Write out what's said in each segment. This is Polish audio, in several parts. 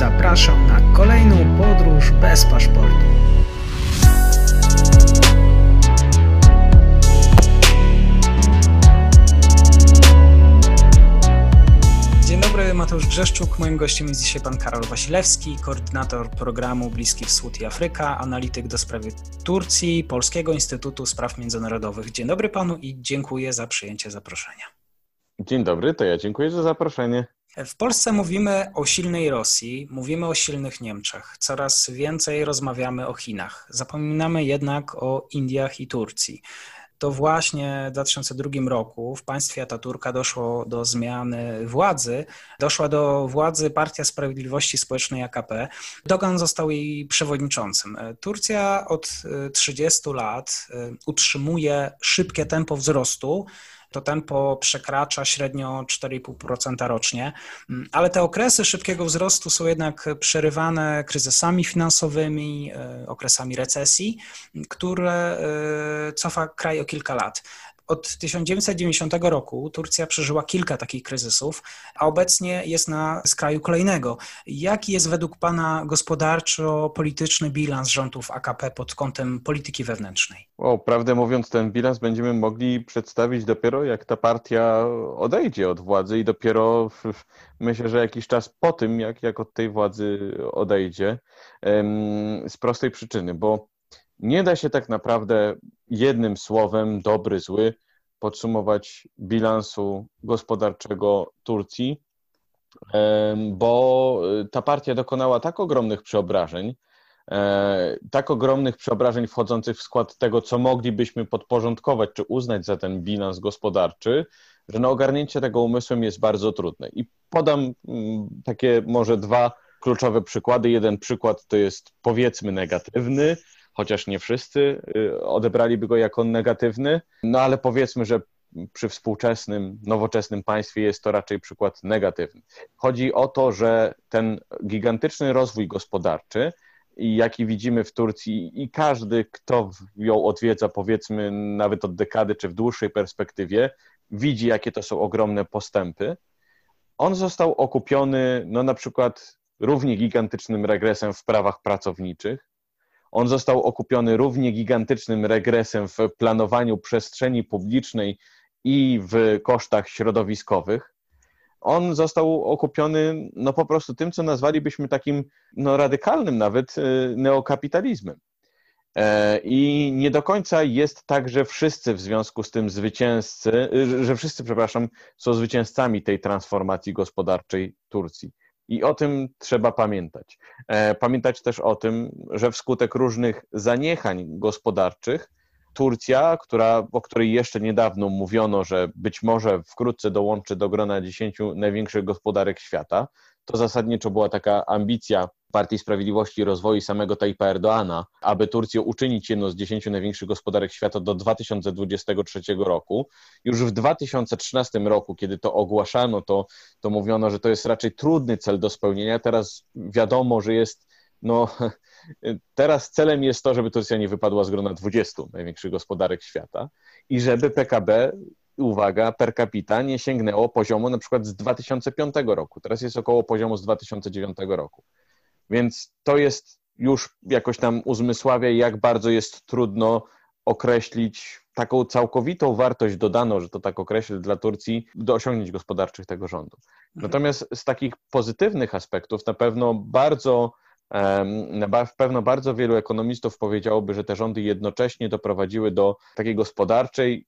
zapraszam na kolejną podróż bez paszportu. Dzień dobry, Mateusz Grzeszczuk. Moim gościem jest dzisiaj pan Karol Wasilewski, koordynator programu Bliski Wschód i Afryka, analityk do sprawy Turcji Polskiego Instytutu Spraw Międzynarodowych. Dzień dobry panu i dziękuję za przyjęcie zaproszenia. Dzień dobry, to ja dziękuję za zaproszenie. W Polsce mówimy o silnej Rosji, mówimy o silnych Niemczech. Coraz więcej rozmawiamy o Chinach. Zapominamy jednak o Indiach i Turcji. To właśnie w 2002 roku w państwie Ataturka doszło do zmiany władzy. Doszła do władzy Partia Sprawiedliwości Społecznej AKP. Dogan został jej przewodniczącym. Turcja od 30 lat utrzymuje szybkie tempo wzrostu to tempo przekracza średnio 4,5% rocznie, mm, ale te okresy szybkiego wzrostu są jednak przerywane kryzysami finansowymi, e, okresami recesji, które e, cofa kraj o kilka lat. Od 1990 roku Turcja przeżyła kilka takich kryzysów, a obecnie jest na skraju kolejnego. Jaki jest według Pana gospodarczo-polityczny bilans rządów AKP pod kątem polityki wewnętrznej? O, prawdę mówiąc, ten bilans będziemy mogli przedstawić dopiero jak ta partia odejdzie od władzy i dopiero myślę, że jakiś czas po tym, jak, jak od tej władzy odejdzie, z prostej przyczyny, bo nie da się tak naprawdę jednym słowem, dobry, zły, podsumować bilansu gospodarczego Turcji, bo ta partia dokonała tak ogromnych przeobrażeń, e, tak ogromnych przeobrażeń wchodzących w skład tego, co moglibyśmy podporządkować czy uznać za ten bilans gospodarczy, że no ogarnięcie tego umysłem jest bardzo trudne. I podam mm, takie może dwa kluczowe przykłady. Jeden przykład to jest powiedzmy negatywny, chociaż nie wszyscy y, odebraliby go jako negatywny, no ale powiedzmy, że przy współczesnym, nowoczesnym państwie jest to raczej przykład negatywny. Chodzi o to, że ten gigantyczny rozwój gospodarczy, jaki widzimy w Turcji, i każdy, kto ją odwiedza, powiedzmy nawet od dekady czy w dłuższej perspektywie, widzi, jakie to są ogromne postępy. On został okupiony, no na przykład, równie gigantycznym regresem w prawach pracowniczych, on został okupiony równie gigantycznym regresem w planowaniu przestrzeni publicznej i w kosztach środowiskowych. On został okupiony no po prostu tym, co nazwalibyśmy takim no, radykalnym nawet y, neokapitalizmem. E, I nie do końca jest tak, że wszyscy w związku z tym zwycięzcy, y, że wszyscy, przepraszam, są zwycięzcami tej transformacji gospodarczej Turcji. I o tym trzeba pamiętać. E, pamiętać też o tym, że wskutek różnych zaniechań gospodarczych, Turcja, która, o której jeszcze niedawno mówiono, że być może wkrótce dołączy do grona 10 największych gospodarek świata, to zasadniczo była taka ambicja Partii Sprawiedliwości i Rozwoju samego Tajpa Erdoana, aby Turcję uczynić jedną z dziesięciu największych gospodarek świata do 2023 roku. Już w 2013 roku, kiedy to ogłaszano, to, to mówiono, że to jest raczej trudny cel do spełnienia. Teraz wiadomo, że jest no, teraz celem jest to, żeby Turcja nie wypadła z grona 20 największych gospodarek świata i żeby PKB uwaga, per capita nie sięgnęło poziomu na przykład z 2005 roku. Teraz jest około poziomu z 2009 roku. Więc to jest już jakoś tam uzmysławia, jak bardzo jest trudno określić taką całkowitą wartość dodaną, że to tak określę dla Turcji, do osiągnięć gospodarczych tego rządu. Mhm. Natomiast z takich pozytywnych aspektów na pewno bardzo na pewno bardzo wielu ekonomistów powiedziałoby, że te rządy jednocześnie doprowadziły do takiej gospodarczej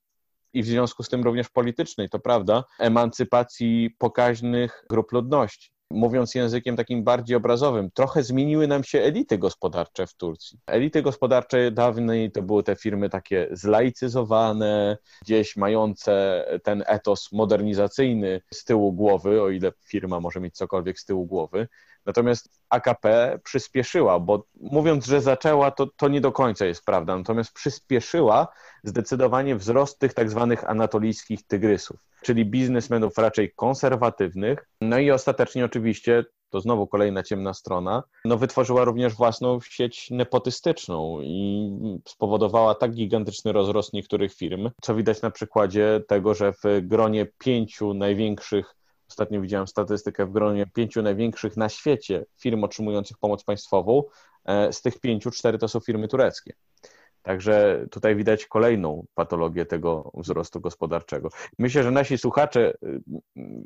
i w związku z tym również politycznej, to prawda, emancypacji pokaźnych grup ludności. Mówiąc językiem takim bardziej obrazowym, trochę zmieniły nam się elity gospodarcze w Turcji. Elity gospodarcze dawniej to były te firmy takie zlaicyzowane, gdzieś mające ten etos modernizacyjny z tyłu głowy, o ile firma może mieć cokolwiek z tyłu głowy. Natomiast AKP przyspieszyła, bo mówiąc, że zaczęła, to, to nie do końca jest prawda, natomiast przyspieszyła zdecydowanie wzrost tych tak zwanych anatolijskich tygrysów, czyli biznesmenów raczej konserwatywnych. No i ostatecznie oczywiście to znowu kolejna ciemna strona, no wytworzyła również własną sieć nepotystyczną i spowodowała tak gigantyczny rozrost niektórych firm, co widać na przykładzie tego, że w gronie pięciu największych ostatnio widziałem statystykę w gronie pięciu największych na świecie firm otrzymujących pomoc państwową. E, z tych pięciu cztery to są firmy tureckie. Także tutaj widać kolejną patologię tego wzrostu gospodarczego. Myślę, że nasi słuchacze, y,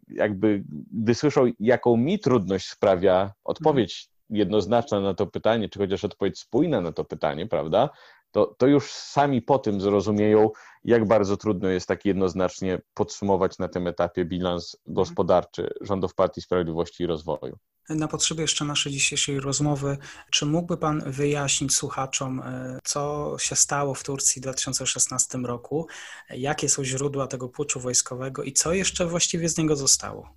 jakby gdy słyszą, jaką mi trudność sprawia odpowiedź jednoznaczna na to pytanie, czy chociaż odpowiedź spójna na to pytanie, prawda? To, to już sami po tym zrozumieją, jak bardzo trudno jest tak jednoznacznie podsumować na tym etapie bilans gospodarczy rządów Partii Sprawiedliwości i Rozwoju. Na potrzeby jeszcze naszej dzisiejszej rozmowy, czy mógłby Pan wyjaśnić słuchaczom, e, co się stało w Turcji w 2016 roku, jakie są źródła tego puczu wojskowego i co jeszcze właściwie z niego zostało?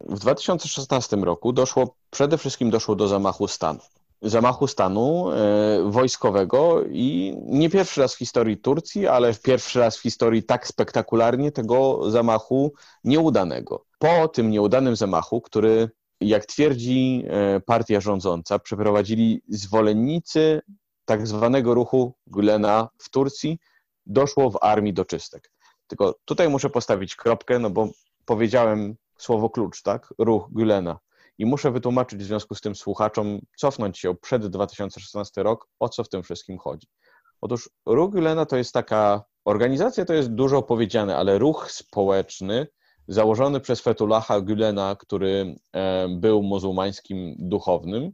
W 2016 roku doszło, przede wszystkim doszło do zamachu stanu. Zamachu stanu e, wojskowego i nie pierwszy raz w historii Turcji, ale pierwszy raz w historii tak spektakularnie tego zamachu nieudanego. Po tym nieudanym zamachu, który jak twierdzi e, partia rządząca, przeprowadzili zwolennicy tak zwanego ruchu Gülena w Turcji, doszło w armii do czystek. Tylko tutaj muszę postawić kropkę, no bo powiedziałem słowo klucz, tak? Ruch Gülena. I muszę wytłumaczyć w związku z tym słuchaczom, cofnąć się przed 2016 rok, o co w tym wszystkim chodzi. Otóż ruch Gülena to jest taka organizacja, to jest dużo powiedziane, ale ruch społeczny, założony przez Fetulaha Gülena, który e, był muzułmańskim duchownym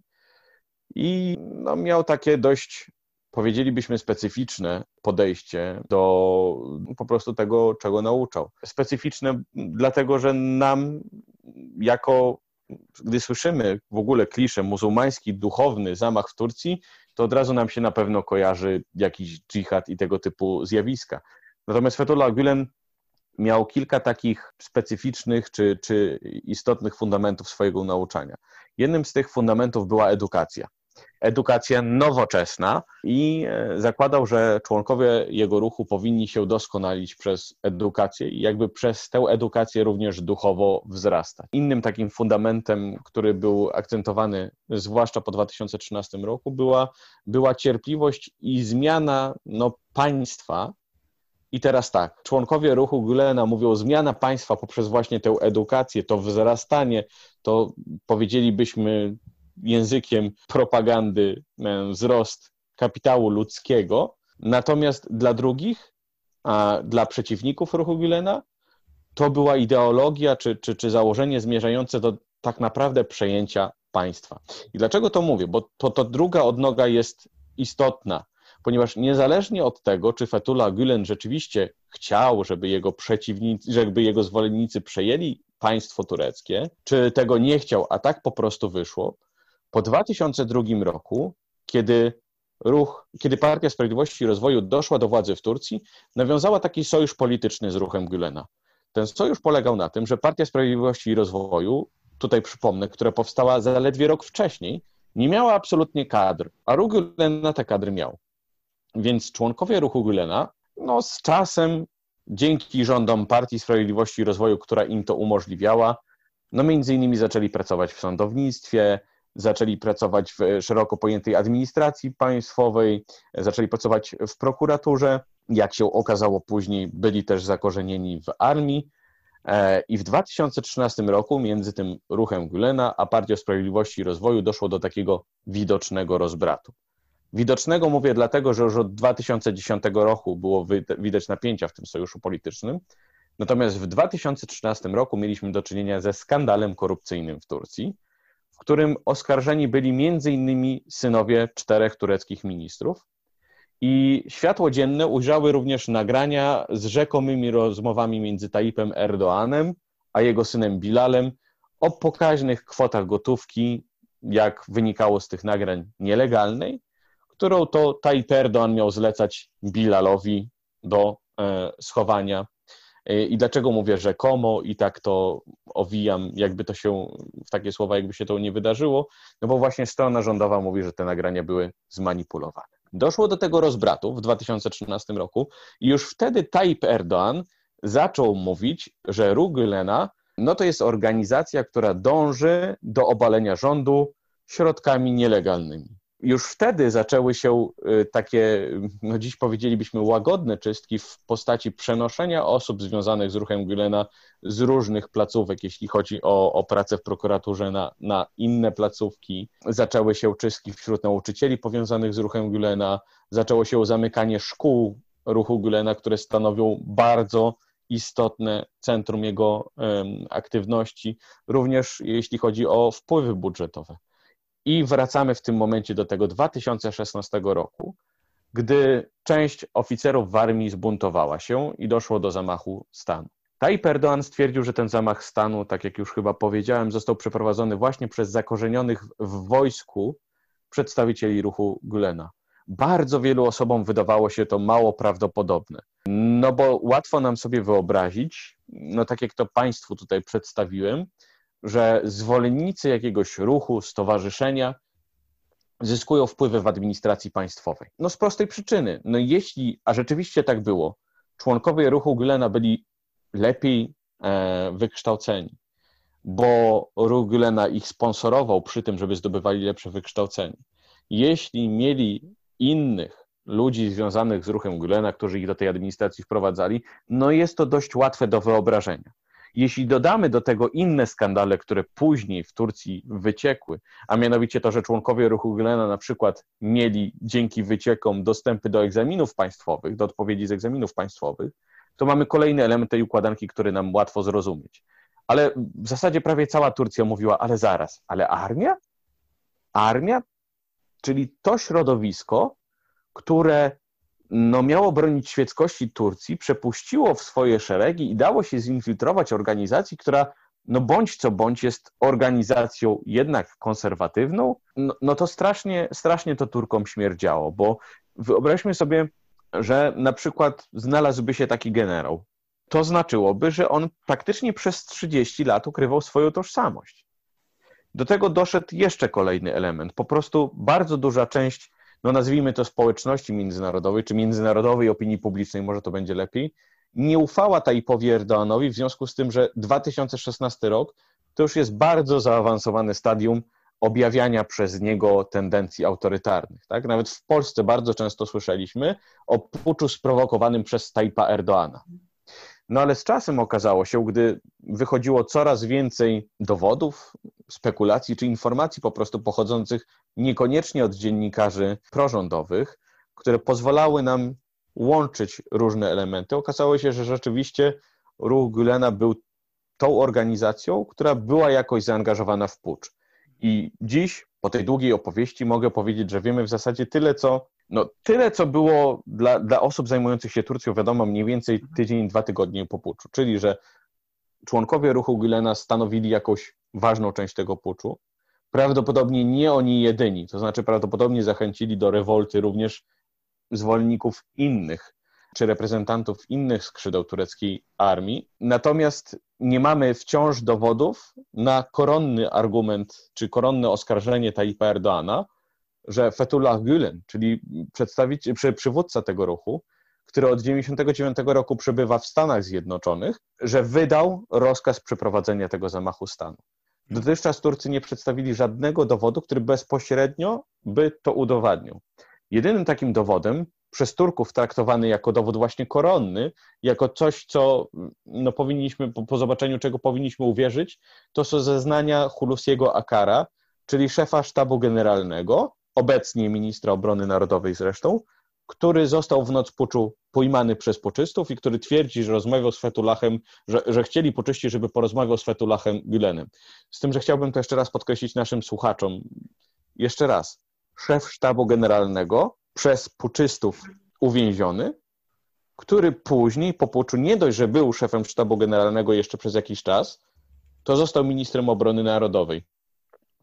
i no, miał takie dość, powiedzielibyśmy, specyficzne podejście do po prostu tego, czego nauczał. Specyficzne dlatego, że nam jako gdy słyszymy w ogóle kliszę muzułmański, duchowny zamach w Turcji, to od razu nam się na pewno kojarzy jakiś dżihad i tego typu zjawiska. Natomiast Fethullah Gülen miał kilka takich specyficznych czy, czy istotnych fundamentów swojego nauczania. Jednym z tych fundamentów była edukacja. Edukacja nowoczesna i e, zakładał, że członkowie jego ruchu powinni się doskonalić przez edukację i jakby przez tę edukację również duchowo wzrastać. Innym takim fundamentem, który był akcentowany zwłaszcza po 2013 roku, była, była cierpliwość i zmiana no, państwa i teraz tak, członkowie ruchu Gülena mówią zmiana państwa poprzez właśnie tę edukację, to wzrastanie, to powiedzielibyśmy językiem propagandy e, wzrost kapitału ludzkiego. Natomiast dla drugich, a dla przeciwników ruchu Gülena, to była ideologia czy, czy, czy założenie zmierzające do tak naprawdę przejęcia państwa. I dlaczego to mówię? Bo to, to druga odnoga jest istotna ponieważ niezależnie od tego, czy Fethullah Gülen rzeczywiście chciał, żeby jego przeciwnicy, żeby jego zwolennicy przejęli państwo tureckie, czy tego nie chciał, a tak po prostu wyszło, po 2002 roku, kiedy ruch, kiedy Partia Sprawiedliwości i Rozwoju doszła do władzy w Turcji, nawiązała taki sojusz polityczny z ruchem Gülena. Ten sojusz polegał na tym, że Partia Sprawiedliwości i Rozwoju, tutaj przypomnę, która powstała zaledwie rok wcześniej, nie miała absolutnie kadr, a ruch Gülena te kadry miał. Więc członkowie ruchu Gülena, no z czasem, dzięki rządom Partii Sprawiedliwości i Rozwoju, która im to umożliwiała, no między innymi zaczęli pracować w sądownictwie, zaczęli pracować w szeroko pojętej administracji państwowej, zaczęli pracować w prokuraturze. Jak się okazało później, byli też zakorzenieni w armii. E, I w 2013 roku między tym ruchem Gülena a Partią Sprawiedliwości i Rozwoju doszło do takiego widocznego rozbratu. Widocznego mówię dlatego, że już od 2010 roku było widać napięcia w tym sojuszu politycznym. Natomiast w 2013 roku mieliśmy do czynienia ze skandalem korupcyjnym w Turcji, w którym oskarżeni byli innymi synowie czterech tureckich ministrów. I światło dzienne ujrzały również nagrania z rzekomymi rozmowami między Tayyipem Erdoanem a jego synem Bilalem o pokaźnych kwotach gotówki, jak wynikało z tych nagrań nielegalnej, którą to Tayyip Erdoğan miał zlecać Bilalowi do e, schowania. E, I dlaczego mówię rzekomo i tak to owijam, jakby to się, w takie słowa, jakby się to nie wydarzyło? No bo właśnie strona rządowa mówi, że te nagrania były zmanipulowane. Doszło do tego rozbratu w 2013 roku i już wtedy Tayyip Erdoğan zaczął mówić, że ruch no to jest organizacja, która dąży do obalenia rządu środkami nielegalnymi. Już wtedy zaczęły się y, takie, no dziś powiedzielibyśmy, łagodne czystki w postaci przenoszenia osób związanych z ruchem Gülena z różnych placówek, jeśli chodzi o, o pracę w prokuraturze, na, na inne placówki. Zaczęły się czystki wśród nauczycieli powiązanych z ruchem Gülena, zaczęło się zamykanie szkół ruchu Gülena, które stanowią bardzo istotne centrum jego um, aktywności, również jeśli chodzi o wpływy budżetowe. I wracamy w tym momencie do tego 2016 roku, gdy część oficerów w armii zbuntowała się i doszło do zamachu stanu. Tayyip Erdoğan stwierdził, że ten zamach stanu, tak jak już chyba powiedziałem, został przeprowadzony właśnie przez zakorzenionych w wojsku przedstawicieli ruchu Gülena. Bardzo wielu osobom wydawało się to mało prawdopodobne. No bo łatwo nam sobie wyobrazić, no tak jak to Państwu tutaj przedstawiłem, że zwolennicy jakiegoś ruchu, stowarzyszenia zyskują wpływy w administracji państwowej. No z prostej przyczyny. No jeśli, a rzeczywiście tak było, członkowie ruchu Gülena byli lepiej e, wykształceni, bo ruch Gülena ich sponsorował przy tym, żeby zdobywali lepsze wykształcenie. Jeśli mieli innych ludzi związanych z ruchem Gülena, którzy ich do tej administracji wprowadzali, no jest to dość łatwe do wyobrażenia. Jeśli dodamy do tego inne skandale, które później w Turcji wyciekły, a mianowicie to, że członkowie ruchu Gülena na przykład mieli dzięki wyciekom dostępy do egzaminów państwowych, do odpowiedzi z egzaminów państwowych, to mamy kolejny element tej układanki, który nam łatwo zrozumieć. Ale w zasadzie prawie cała Turcja mówiła, ale zaraz, ale armia? Armia? Czyli to środowisko, które no, miało bronić świeckości Turcji, przepuściło w swoje szeregi i dało się zinfiltrować organizacji, która no bądź co bądź jest organizacją jednak konserwatywną, no, no to strasznie, strasznie to Turkom śmierdziało, bo wyobraźmy sobie, że na przykład znalazłby się taki generał. To znaczyłoby, że on praktycznie przez 30 lat ukrywał swoją tożsamość. Do tego doszedł jeszcze kolejny element. Po prostu bardzo duża część no nazwijmy to społeczności międzynarodowej, czy międzynarodowej opinii publicznej, może to będzie lepiej, nie ufała Taipowi Erdoanowi w związku z tym, że 2016 rok to już jest bardzo zaawansowane stadium objawiania przez niego tendencji autorytarnych. Tak? Nawet w Polsce bardzo często słyszeliśmy o puczu sprowokowanym przez Taipa Erdoana. No ale z czasem okazało się, gdy wychodziło coraz więcej dowodów, spekulacji czy informacji po prostu pochodzących niekoniecznie od dziennikarzy prorządowych, które pozwalały nam łączyć różne elementy, okazało się, że rzeczywiście ruch Gülena był tą organizacją, która była jakoś zaangażowana w pucz. I dziś, po tej długiej opowieści, mogę powiedzieć, że wiemy w zasadzie tyle, co no, tyle, co było dla, dla osób zajmujących się Turcją, wiadomo, mniej więcej tydzień, dwa tygodnie po puczu, czyli że członkowie ruchu Gülena stanowili jakąś ważną część tego puczu. Prawdopodobnie nie oni jedyni, to znaczy prawdopodobnie zachęcili do rewolty również zwolenników innych czy reprezentantów innych skrzydeł tureckiej armii. Natomiast nie mamy wciąż dowodów na koronny argument czy koronne oskarżenie Tayyipa Erdoana, że Fethullah Gülen, czyli przedstawiciel, przywódca tego ruchu, który od 1999 roku przebywa w Stanach Zjednoczonych, że wydał rozkaz przeprowadzenia tego zamachu stanu. Dotychczas Turcy nie przedstawili żadnego dowodu, który bezpośrednio by to udowadniał. Jedynym takim dowodem, przez Turków traktowany jako dowód właśnie koronny, jako coś, co no, powinniśmy, po, po zobaczeniu czego powinniśmy uwierzyć, to są zeznania Hulusiego Akara, czyli szefa sztabu generalnego, obecnie ministra obrony narodowej zresztą, który został w noc puczu pojmany przez poczystów i który twierdzi, że rozmawiał z Fetulahem, że, że chcieli poczyści, żeby porozmawiał z Fetulahem Gülenem. Z tym, że chciałbym to jeszcze raz podkreślić naszym słuchaczom. Jeszcze raz. Szef sztabu generalnego przez puczystów uwięziony, który później po puczu nie dość, że był szefem sztabu generalnego jeszcze przez jakiś czas, to został ministrem obrony narodowej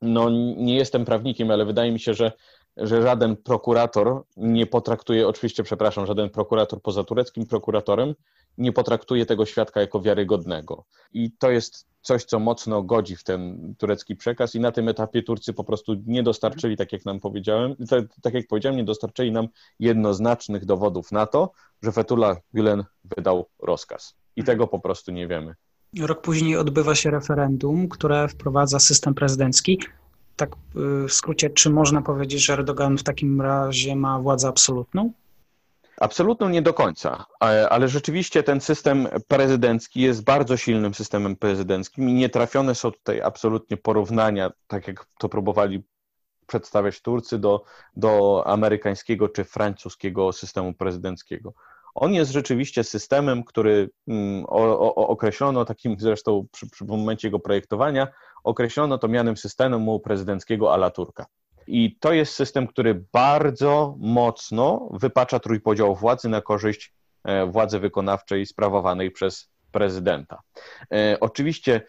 no nie jestem prawnikiem, ale wydaje mi się, że, że żaden prokurator nie potraktuje, oczywiście przepraszam, żaden prokurator poza tureckim prokuratorem nie potraktuje tego świadka jako wiarygodnego. I to jest coś, co mocno godzi w ten turecki przekaz i na tym etapie Turcy po prostu nie dostarczyli, tak jak nam powiedziałem, tak, tak jak powiedziałem, nie dostarczyli nam jednoznacznych dowodów na to, że Fethullah Gülen wydał rozkaz. I tego po prostu nie wiemy. Rok później odbywa się referendum, które wprowadza system prezydencki. tak y, w skrócie, czy można powiedzieć, że Erdogan w takim razie ma władzę absolutną? Absolutną nie do końca, ale rzeczywiście ten system prezydencki jest bardzo silnym systemem prezydenckim i nie trafione są tutaj absolutnie porównania, tak jak to próbowali przedstawiać Turcy, do, do amerykańskiego czy francuskiego systemu prezydenckiego. On jest rzeczywiście systemem, który mm, o, o, określono takim zresztą przy, przy momencie jego projektowania, określono to mianem systemu prezydenckiego ala Turka. I to jest system, który bardzo mocno wypacza trójpodział władzy na korzyść e, władzy wykonawczej sprawowanej przez prezydenta. E, oczywiście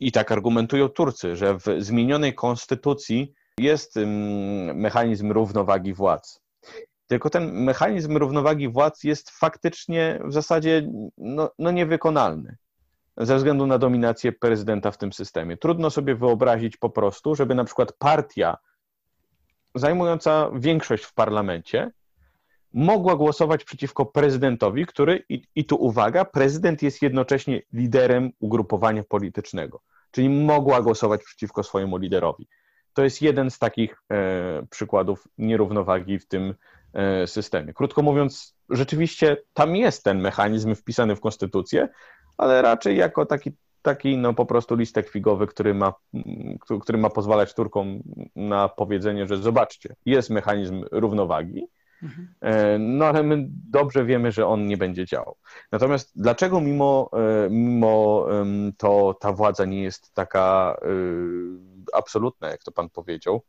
i tak argumentują Turcy, że w zmienionej konstytucji jest mm, mechanizm równowagi władz. Tylko ten mechanizm równowagi władz jest faktycznie w zasadzie no, no niewykonalny ze względu na dominację prezydenta w tym systemie. Trudno sobie wyobrazić po prostu, żeby na przykład partia zajmująca większość w parlamencie mogła głosować przeciwko prezydentowi, który, i, i tu uwaga, prezydent jest jednocześnie liderem ugrupowania politycznego, czyli mogła głosować przeciwko swojemu liderowi. To jest jeden z takich e, przykładów nierównowagi w tym systemie. Krótko mówiąc, rzeczywiście tam jest ten mechanizm wpisany w konstytucję, ale raczej jako taki, taki no po prostu listek figowy, który ma, który ma pozwalać Turkom na powiedzenie, że zobaczcie, jest mechanizm równowagi, mhm. e, no ale my dobrze wiemy, że on nie będzie działał. Natomiast dlaczego mimo, e, mimo to ta władza nie jest taka e, absolutna, jak to pan powiedział,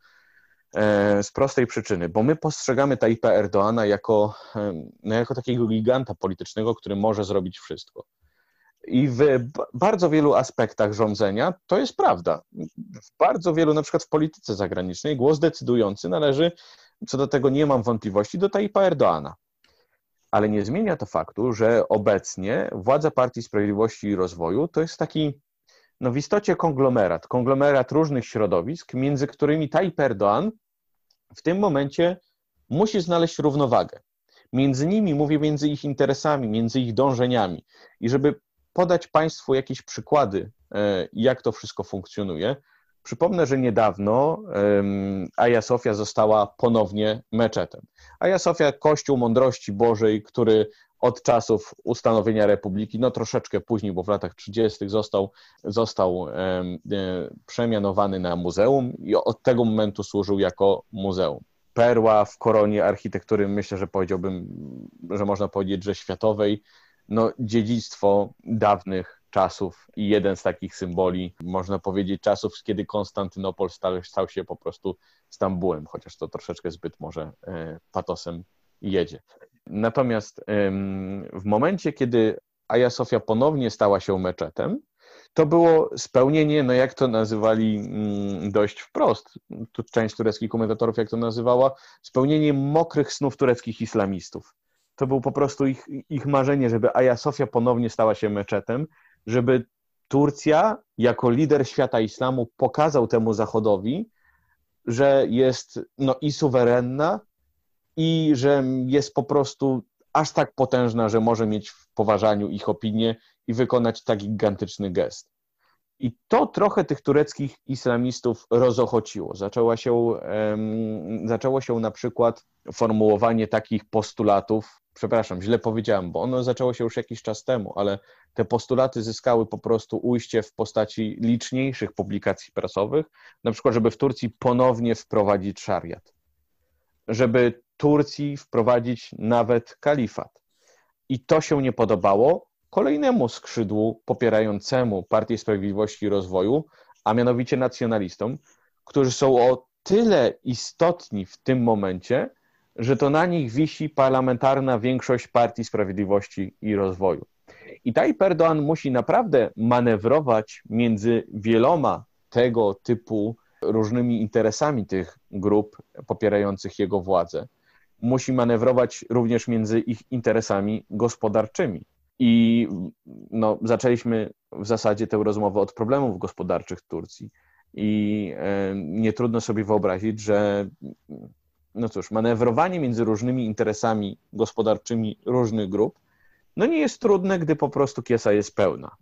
z prostej przyczyny, bo my postrzegamy Tayyipa Erdoana jako, no jako takiego giganta politycznego, który może zrobić wszystko. I w bardzo wielu aspektach rządzenia to jest prawda. W bardzo wielu, na przykład w polityce zagranicznej, głos decydujący należy, co do tego nie mam wątpliwości, do Tayyipa Erdoana. Ale nie zmienia to faktu, że obecnie władza Partii Sprawiedliwości i Rozwoju to jest taki, no w istocie konglomerat, konglomerat różnych środowisk, między którymi Tayyip Erdoğan w tym momencie musi znaleźć równowagę. Między nimi, mówię, między ich interesami, między ich dążeniami. I żeby podać Państwu jakieś przykłady, e, jak to wszystko funkcjonuje. Przypomnę, że niedawno Aja Sofia została ponownie meczetem. Aja Sofia, Kościół Mądrości Bożej, który od czasów ustanowienia republiki, no troszeczkę później, bo w latach 30. został, został e, przemianowany na muzeum i od tego momentu służył jako muzeum. Perła w koronie architektury, myślę, że powiedziałbym, że można powiedzieć, że światowej, no, dziedzictwo dawnych czasów i jeden z takich symboli, można powiedzieć, czasów, kiedy Konstantynopol stał, się po prostu Stambułem, chociaż to troszeczkę zbyt może e, patosem jedzie. Natomiast w momencie, kiedy Aja Sofia ponownie stała się meczetem, to było spełnienie, no jak to nazywali mm, dość wprost, tu część tureckich komentatorów jak to nazywała, spełnienie mokrych snów tureckich islamistów. To był po prostu ich, ich marzenie, żeby Aja Sofia ponownie stała się meczetem, żeby Turcja jako lider świata islamu pokazał temu Zachodowi, że jest no, i suwerenna, i że jest po prostu aż tak potężna, że może mieć w poważaniu ich opinię i wykonać tak gigantyczny gest. I to trochę tych tureckich islamistów rozochociło. Zaczęła się, um, zaczęło się na przykład formułowanie takich postulatów, przepraszam, źle powiedziałem, bo ono zaczęło się już jakiś czas temu, ale te postulaty zyskały po prostu ujście w postaci liczniejszych publikacji prasowych, na przykład, żeby w Turcji ponownie wprowadzić szariat, żeby Turcji wprowadzić nawet kalifat. I to się nie podobało kolejnemu skrzydłu popierającemu Partię Sprawiedliwości i Rozwoju, a mianowicie nacjonalistom, którzy są o tyle istotni w tym momencie, że to na nich wisi parlamentarna większość Partii Sprawiedliwości i Rozwoju. I Tayyip Erdoğan musi naprawdę manewrować między wieloma tego typu różnymi interesami tych grup popierających jego władzę. Musi manewrować również między ich interesami gospodarczymi. I no, zaczęliśmy w zasadzie tę rozmowę od problemów gospodarczych Turcji. I e, nie trudno sobie wyobrazić, że no cóż, manewrowanie między różnymi interesami gospodarczymi różnych grup, no nie jest trudne, gdy po prostu kiesa jest pełna.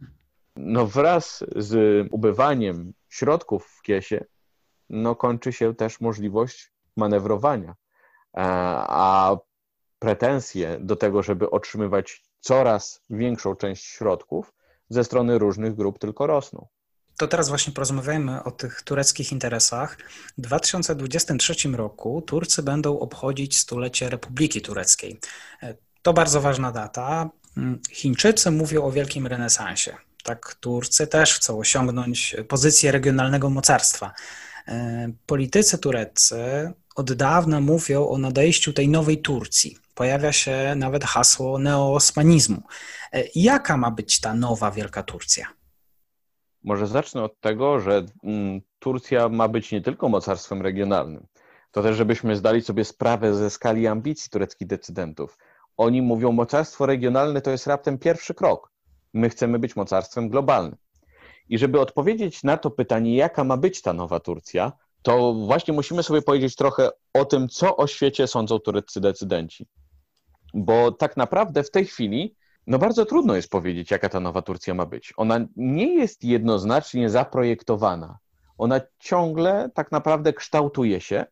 No wraz z ubywaniem środków w kiesie, no, kończy się też możliwość manewrowania. E, a pretensje do tego, żeby otrzymywać coraz większą część środków ze strony różnych grup tylko rosną. To teraz właśnie porozmawiajmy o tych tureckich interesach. W 2023 roku Turcy będą obchodzić stulecie Republiki Tureckiej. E, to bardzo ważna data. Mm, Chińczycy mówią o wielkim renesansie. Tak, Turcy też chcą osiągnąć pozycję regionalnego mocarstwa. E, politycy tureccy od dawna mówią o nadejściu tej nowej Turcji. Pojawia się nawet hasło neoosmanizmu. E, jaka ma być ta nowa Wielka Turcja? Może zacznę od tego, że mm, Turcja ma być nie tylko mocarstwem regionalnym. To też, żebyśmy zdali sobie sprawę ze skali ambicji tureckich decydentów. Oni mówią, mocarstwo regionalne to jest raptem pierwszy krok. My chcemy być mocarstwem globalnym. I żeby odpowiedzieć na to pytanie, jaka ma być ta nowa Turcja, to właśnie musimy sobie powiedzieć trochę o tym, co o świecie sądzą tureccy decydenci. Bo tak naprawdę w tej chwili no bardzo trudno jest powiedzieć, jaka ta nowa Turcja ma być. Ona nie jest jednoznacznie zaprojektowana. Ona ciągle tak naprawdę kształtuje się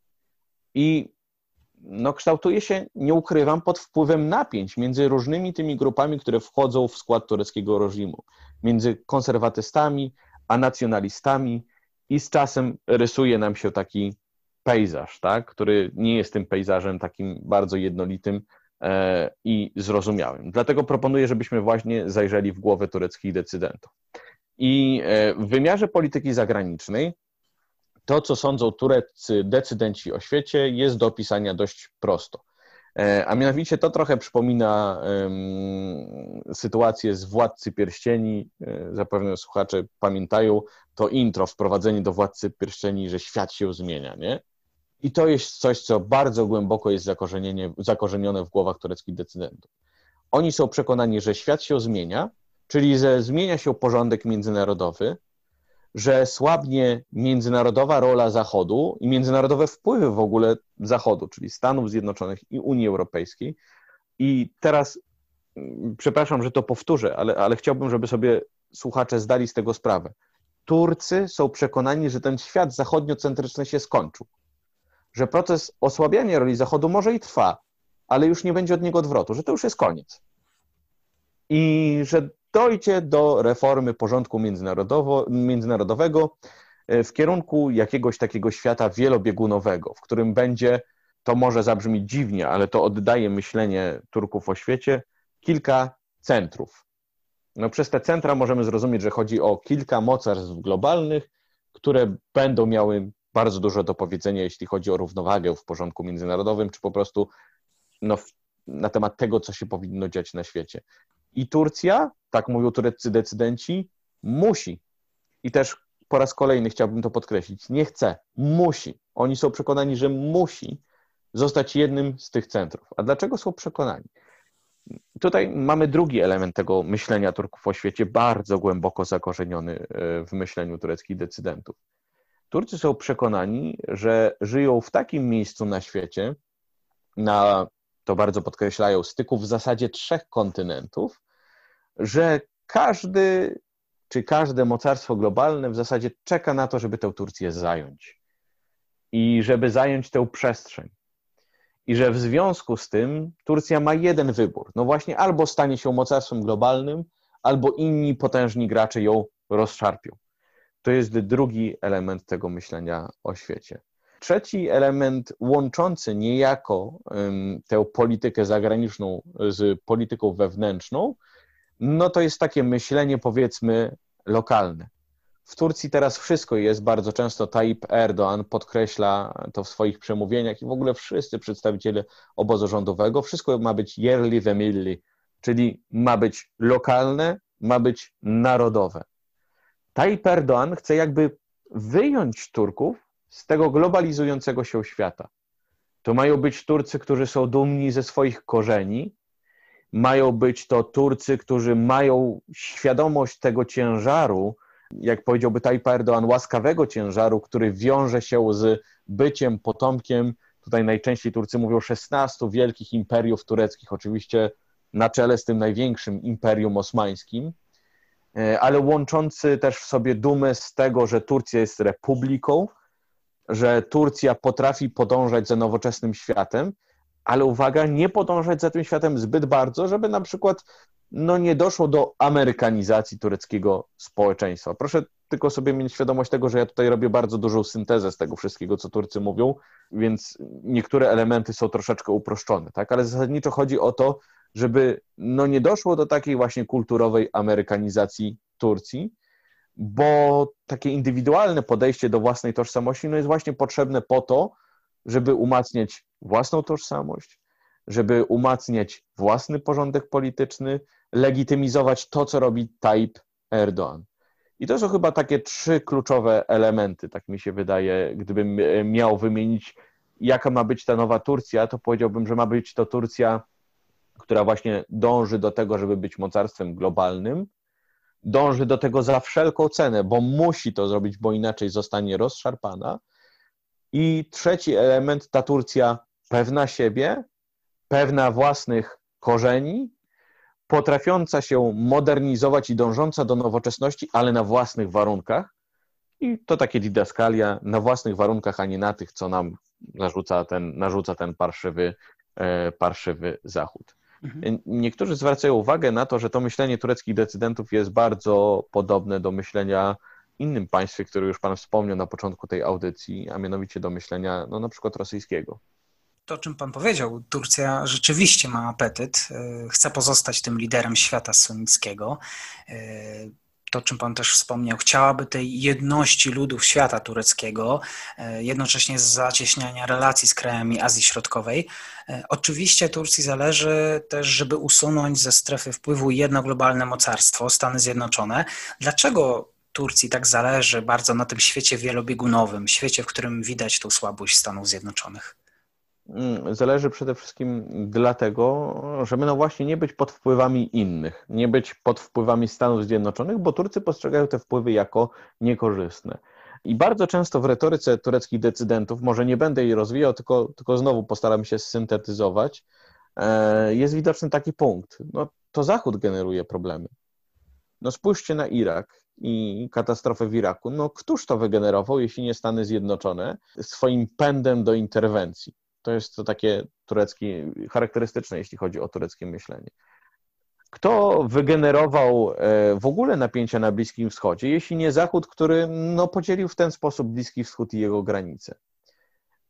i no, kształtuje się, nie ukrywam, pod wpływem napięć między różnymi tymi grupami, które wchodzą w skład tureckiego reżimu. Między konserwatystami a nacjonalistami i z czasem rysuje nam się taki pejzaż, tak, który nie jest tym pejzażem takim bardzo jednolitym, E, i zrozumiałym. Dlatego proponuję, żebyśmy właśnie zajrzeli w głowę tureckich decydentów. I e, w wymiarze polityki zagranicznej to, co sądzą tureccy decydenci o świecie, jest do opisania dość prosto. E, a mianowicie to trochę przypomina um, sytuację z Władcy Pierścieni. Zapewne słuchacze pamiętają to intro, wprowadzenie do Władcy Pierścieni, że świat się zmienia, nie? I to jest coś, co bardzo głęboko jest zakorzenione w głowach tureckich decydentów. Oni są przekonani, że świat się zmienia, czyli że zmienia się porządek międzynarodowy, że słabnie międzynarodowa rola Zachodu i międzynarodowe wpływy w ogóle Zachodu, czyli Stanów Zjednoczonych i Unii Europejskiej. I teraz, mm, przepraszam, że to powtórzę, ale, ale chciałbym, żeby sobie słuchacze zdali z tego sprawę. Turcy są przekonani, że ten świat zachodniocentryczny się skończył że proces osłabiania roli Zachodu może i trwa, ale już nie będzie od niego odwrotu, że to już jest koniec. I że dojdzie do reformy porządku międzynarodowego e, w kierunku jakiegoś takiego świata wielobiegunowego, w którym będzie, to może zabrzmi dziwnie, ale to oddaje myślenie Turków o świecie, kilka centrów. No, przez te centra możemy zrozumieć, że chodzi o kilka mocarstw globalnych, które będą miały bardzo dużo do powiedzenia, jeśli chodzi o równowagę w porządku międzynarodowym, czy po prostu no, na temat tego, co się powinno dziać na świecie. I Turcja, tak mówią tureccy decydenci, musi. I też po raz kolejny chciałbym to podkreślić, nie chce, musi. Oni są przekonani, że musi zostać jednym z tych centrów. A dlaczego są przekonani? Tutaj mamy drugi element tego myślenia Turków o świecie, bardzo głęboko zakorzeniony e, w myśleniu tureckich decydentów. Turcy są przekonani, że żyją w takim miejscu na świecie, na to bardzo podkreślają, styku w zasadzie trzech kontynentów, że każdy czy każde mocarstwo globalne w zasadzie czeka na to, żeby tę Turcję zająć i żeby zająć tę przestrzeń. I że w związku z tym Turcja ma jeden wybór. No właśnie, albo stanie się mocarstwem globalnym, albo inni potężni gracze ją rozszarpią. To jest drugi element tego myślenia o świecie. Trzeci element łączący niejako tę politykę zagraniczną z polityką wewnętrzną, no to jest takie myślenie powiedzmy lokalne. W Turcji teraz wszystko jest bardzo często Tayyip Erdoğan podkreśla to w swoich przemówieniach i w ogóle wszyscy przedstawiciele obozu rządowego, wszystko ma być yerli ve milli, czyli ma być lokalne, ma być narodowe. Tayyip Erdoğan chce jakby wyjąć Turków z tego globalizującego się świata. To mają być Turcy, którzy są dumni ze swoich korzeni, mają być to Turcy, którzy mają świadomość tego ciężaru, jak powiedziałby Tayyip Erdoğan, łaskawego ciężaru, który wiąże się z byciem potomkiem, tutaj najczęściej Turcy mówią 16 wielkich imperiów tureckich, oczywiście na czele z tym największym imperium osmańskim, E, ale łączący też w sobie dumę z tego, że Turcja jest republiką, że Turcja potrafi podążać za nowoczesnym światem, ale uwaga, nie podążać za tym światem zbyt bardzo, żeby na przykład no, nie doszło do amerykanizacji tureckiego społeczeństwa. Proszę tylko sobie mieć świadomość tego, że ja tutaj robię bardzo dużą syntezę z tego wszystkiego, co Turcy mówią, więc niektóre elementy są troszeczkę uproszczone, tak? ale zasadniczo chodzi o to, żeby no, nie doszło do takiej właśnie kulturowej amerykanizacji Turcji, bo takie indywidualne podejście do własnej tożsamości no, jest właśnie potrzebne po to, żeby umacniać własną tożsamość, żeby umacniać własny porządek polityczny, legitymizować to, co robi Tayyip Erdoğan. I to są chyba takie trzy kluczowe elementy, tak mi się wydaje. Gdybym e, miał wymienić, jaka ma być ta nowa Turcja, to powiedziałbym, że ma być to Turcja, która właśnie dąży do tego, żeby być mocarstwem globalnym, dąży do tego za wszelką cenę, bo musi to zrobić, bo inaczej zostanie rozszarpana. I trzeci element, ta Turcja pewna siebie, pewna własnych korzeni, potrafiąca się modernizować i dążąca do nowoczesności, ale na własnych warunkach. I to takie didaskalia na własnych warunkach, a nie na tych, co nam narzuca ten, narzuca ten parszywy, e, parszywy Zachód. Mhm. Niektórzy zwracają uwagę na to, że to myślenie tureckich decydentów jest bardzo podobne do myślenia innym państwie, które już Pan wspomniał na początku tej audycji, a mianowicie do myślenia no, na przykład rosyjskiego to, o czym Pan powiedział, Turcja rzeczywiście ma apetyt, e, chce pozostać tym liderem świata sunnickiego. E, to, czym Pan też wspomniał, chciałaby tej jedności ludów świata tureckiego, e, jednocześnie zacieśniania relacji z krajami Azji Środkowej. Oczywiście Turcji zależy też, żeby usunąć ze strefy wpływu jedno globalne mocarstwo, Stany Zjednoczone. Dlaczego Turcji tak zależy bardzo na tym świecie wielobiegunowym, świecie, w którym widać tą słabość Stanów Zjednoczonych? Mm, zależy przede wszystkim dlatego, żeby no właśnie nie być pod wpływami innych, nie być pod wpływami Stanów Zjednoczonych, bo Turcy postrzegają te wpływy jako niekorzystne. I bardzo często w retoryce tureckich decydentów, może nie będę jej rozwijał, tylko, tylko znowu postaram się syntetyzować, e, jest widoczny taki punkt. No, to Zachód generuje problemy. No spójrzcie na Irak i katastrofę w Iraku. No któż to wygenerował, jeśli nie Stany Zjednoczone, swoim pędem do interwencji? To jest to takie tureckie, charakterystyczne, jeśli chodzi o tureckie myślenie. Kto wygenerował e, w ogóle napięcia na Bliskim Wschodzie, jeśli nie Zachód, który no, podzielił w ten sposób Bliski Wschód i jego granice?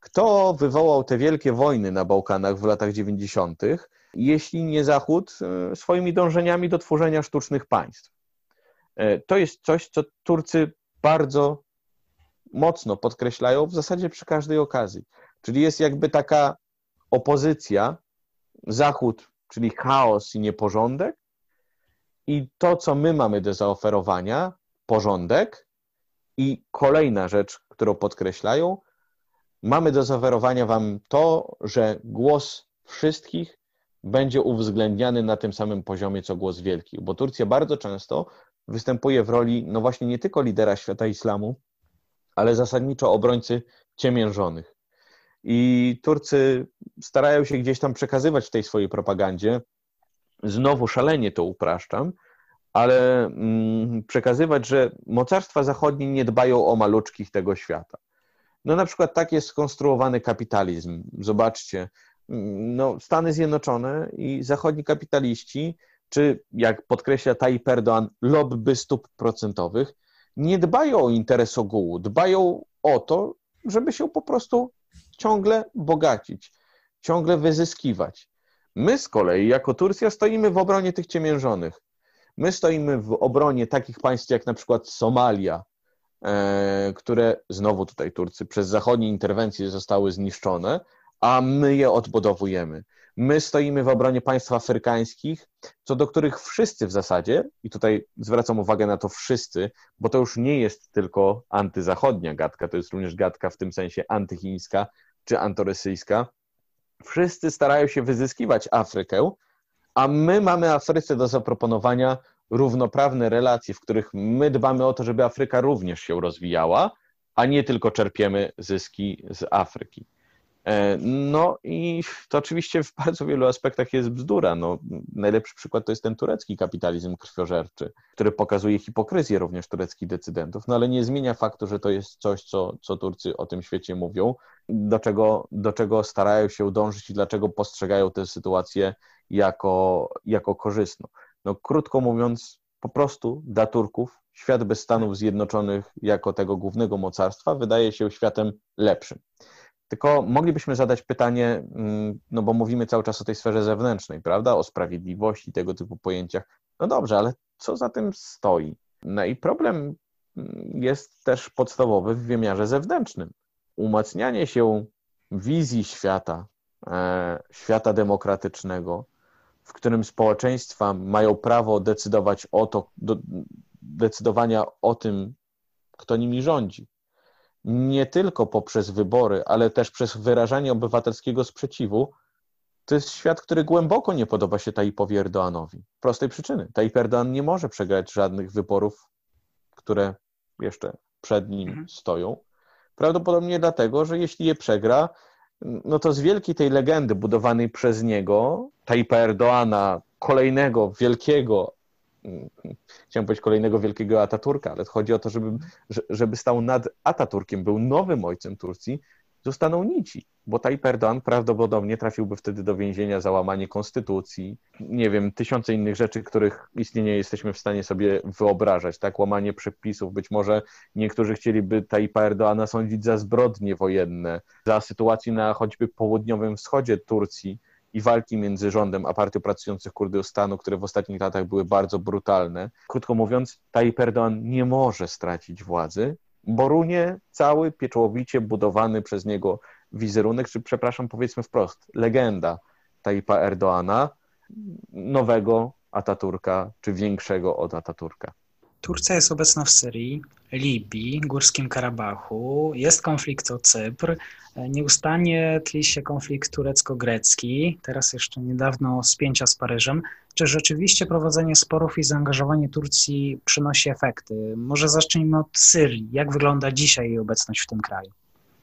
Kto wywołał te wielkie wojny na Bałkanach w latach 90., jeśli nie Zachód e, swoimi dążeniami do tworzenia sztucznych państw? E, to jest coś, co Turcy bardzo mocno podkreślają w zasadzie przy każdej okazji. Czyli jest jakby taka opozycja, Zachód, czyli chaos i nieporządek, i to, co my mamy do zaoferowania, porządek. I kolejna rzecz, którą podkreślają, mamy do zaoferowania Wam to, że głos wszystkich będzie uwzględniany na tym samym poziomie, co głos wielkich, bo Turcja bardzo często występuje w roli, no właśnie nie tylko lidera świata islamu, ale zasadniczo obrońcy ciemiężonych. I Turcy starają się gdzieś tam przekazywać w tej swojej propagandzie, znowu szalenie to upraszczam, ale mm, przekazywać, że mocarstwa zachodnie nie dbają o maluczkich tego świata. No na przykład tak jest skonstruowany kapitalizm. Zobaczcie, mm, no, Stany Zjednoczone i zachodni kapitaliści, czy jak podkreśla Tayyip Erdoğan, lobby stóp procentowych, nie dbają o interes ogółu, dbają o to, żeby się po prostu ciągle bogacić, ciągle wyzyskiwać. My z kolei, jako Turcja, stoimy w obronie tych ciemiężonych. My stoimy w obronie takich państw jak na przykład Somalia, e, które znowu tutaj Turcy przez zachodnie interwencje zostały zniszczone, a my je odbudowujemy. My stoimy w obronie państw afrykańskich, co do których wszyscy w zasadzie, i tutaj zwracam uwagę na to wszyscy, bo to już nie jest tylko antyzachodnia gadka, to jest również gadka w tym sensie antychińska czy antyrosyjska. Wszyscy starają się wyzyskiwać Afrykę, a my mamy Afryce do zaproponowania równoprawne relacje, w których my dbamy o to, żeby Afryka również się rozwijała, a nie tylko czerpiemy zyski z Afryki. E, no i to oczywiście w bardzo wielu aspektach jest bzdura. No, najlepszy przykład to jest ten turecki kapitalizm krwiożerczy, który pokazuje hipokryzję również tureckich decydentów, no ale nie zmienia faktu, że to jest coś, co, co Turcy o tym świecie mówią, do czego, do czego starają się dążyć i dlaczego postrzegają tę sytuację jako, jako korzystną. No, krótko mówiąc, po prostu dla Turków świat bez Stanów Zjednoczonych jako tego głównego mocarstwa wydaje się światem lepszym. Tylko moglibyśmy zadać pytanie, mm, no bo mówimy cały czas o tej sferze zewnętrznej, prawda? O sprawiedliwości, tego typu pojęciach. No dobrze, ale co za tym stoi? No i problem mm, jest też podstawowy w wymiarze zewnętrznym. Umacnianie się wizji świata, e, świata demokratycznego, w którym społeczeństwa mają prawo decydować o to, do, decydowania o tym, kto nimi rządzi nie tylko poprzez wybory, ale też przez wyrażanie obywatelskiego sprzeciwu, to jest świat, który głęboko nie podoba się Tayyipowi Erdoanowi. Prostej przyczyny. Tayyip Erdoan nie może przegrać żadnych wyborów, które jeszcze przed nim mhm. stoją. Prawdopodobnie dlatego, że jeśli je przegra, no to z wielkiej tej legendy budowanej przez niego, Tayyipa Erdoana, kolejnego wielkiego chciałem powiedzieć kolejnego wielkiego Ataturka, ale chodzi o to, żeby, żeby stał nad Ataturkiem, był nowym ojcem Turcji, zostaną nici, bo Tayyip Erdoğan prawdopodobnie trafiłby wtedy do więzienia za łamanie konstytucji, nie wiem, tysiące innych rzeczy, których istnienie jesteśmy w stanie sobie wyobrażać, tak, łamanie przepisów, być może niektórzy chcieliby Tayyipa Erdoğana sądzić za zbrodnie wojenne, za sytuację na choćby południowym wschodzie Turcji, i walki między rządem a partią pracujących Kurdystanu, które w ostatnich latach były bardzo brutalne. Krótko mówiąc, Tayyip Erdoğan nie może stracić władzy, bo runie cały pieczołowicie budowany przez niego wizerunek, czy przepraszam, powiedzmy wprost, legenda Tayyipa Erdoğana, nowego Ataturka, czy większego od Ataturka. Turcja jest obecna w Syrii, Libii, Górskim Karabachu, jest konflikt o Cypr, nieustannie tli się konflikt turecko-grecki, teraz jeszcze niedawno spięcia z Paryżem. Czy rzeczywiście prowadzenie sporów i zaangażowanie Turcji przynosi efekty? Może zacznijmy od Syrii. Jak wygląda dzisiaj jej obecność w tym kraju?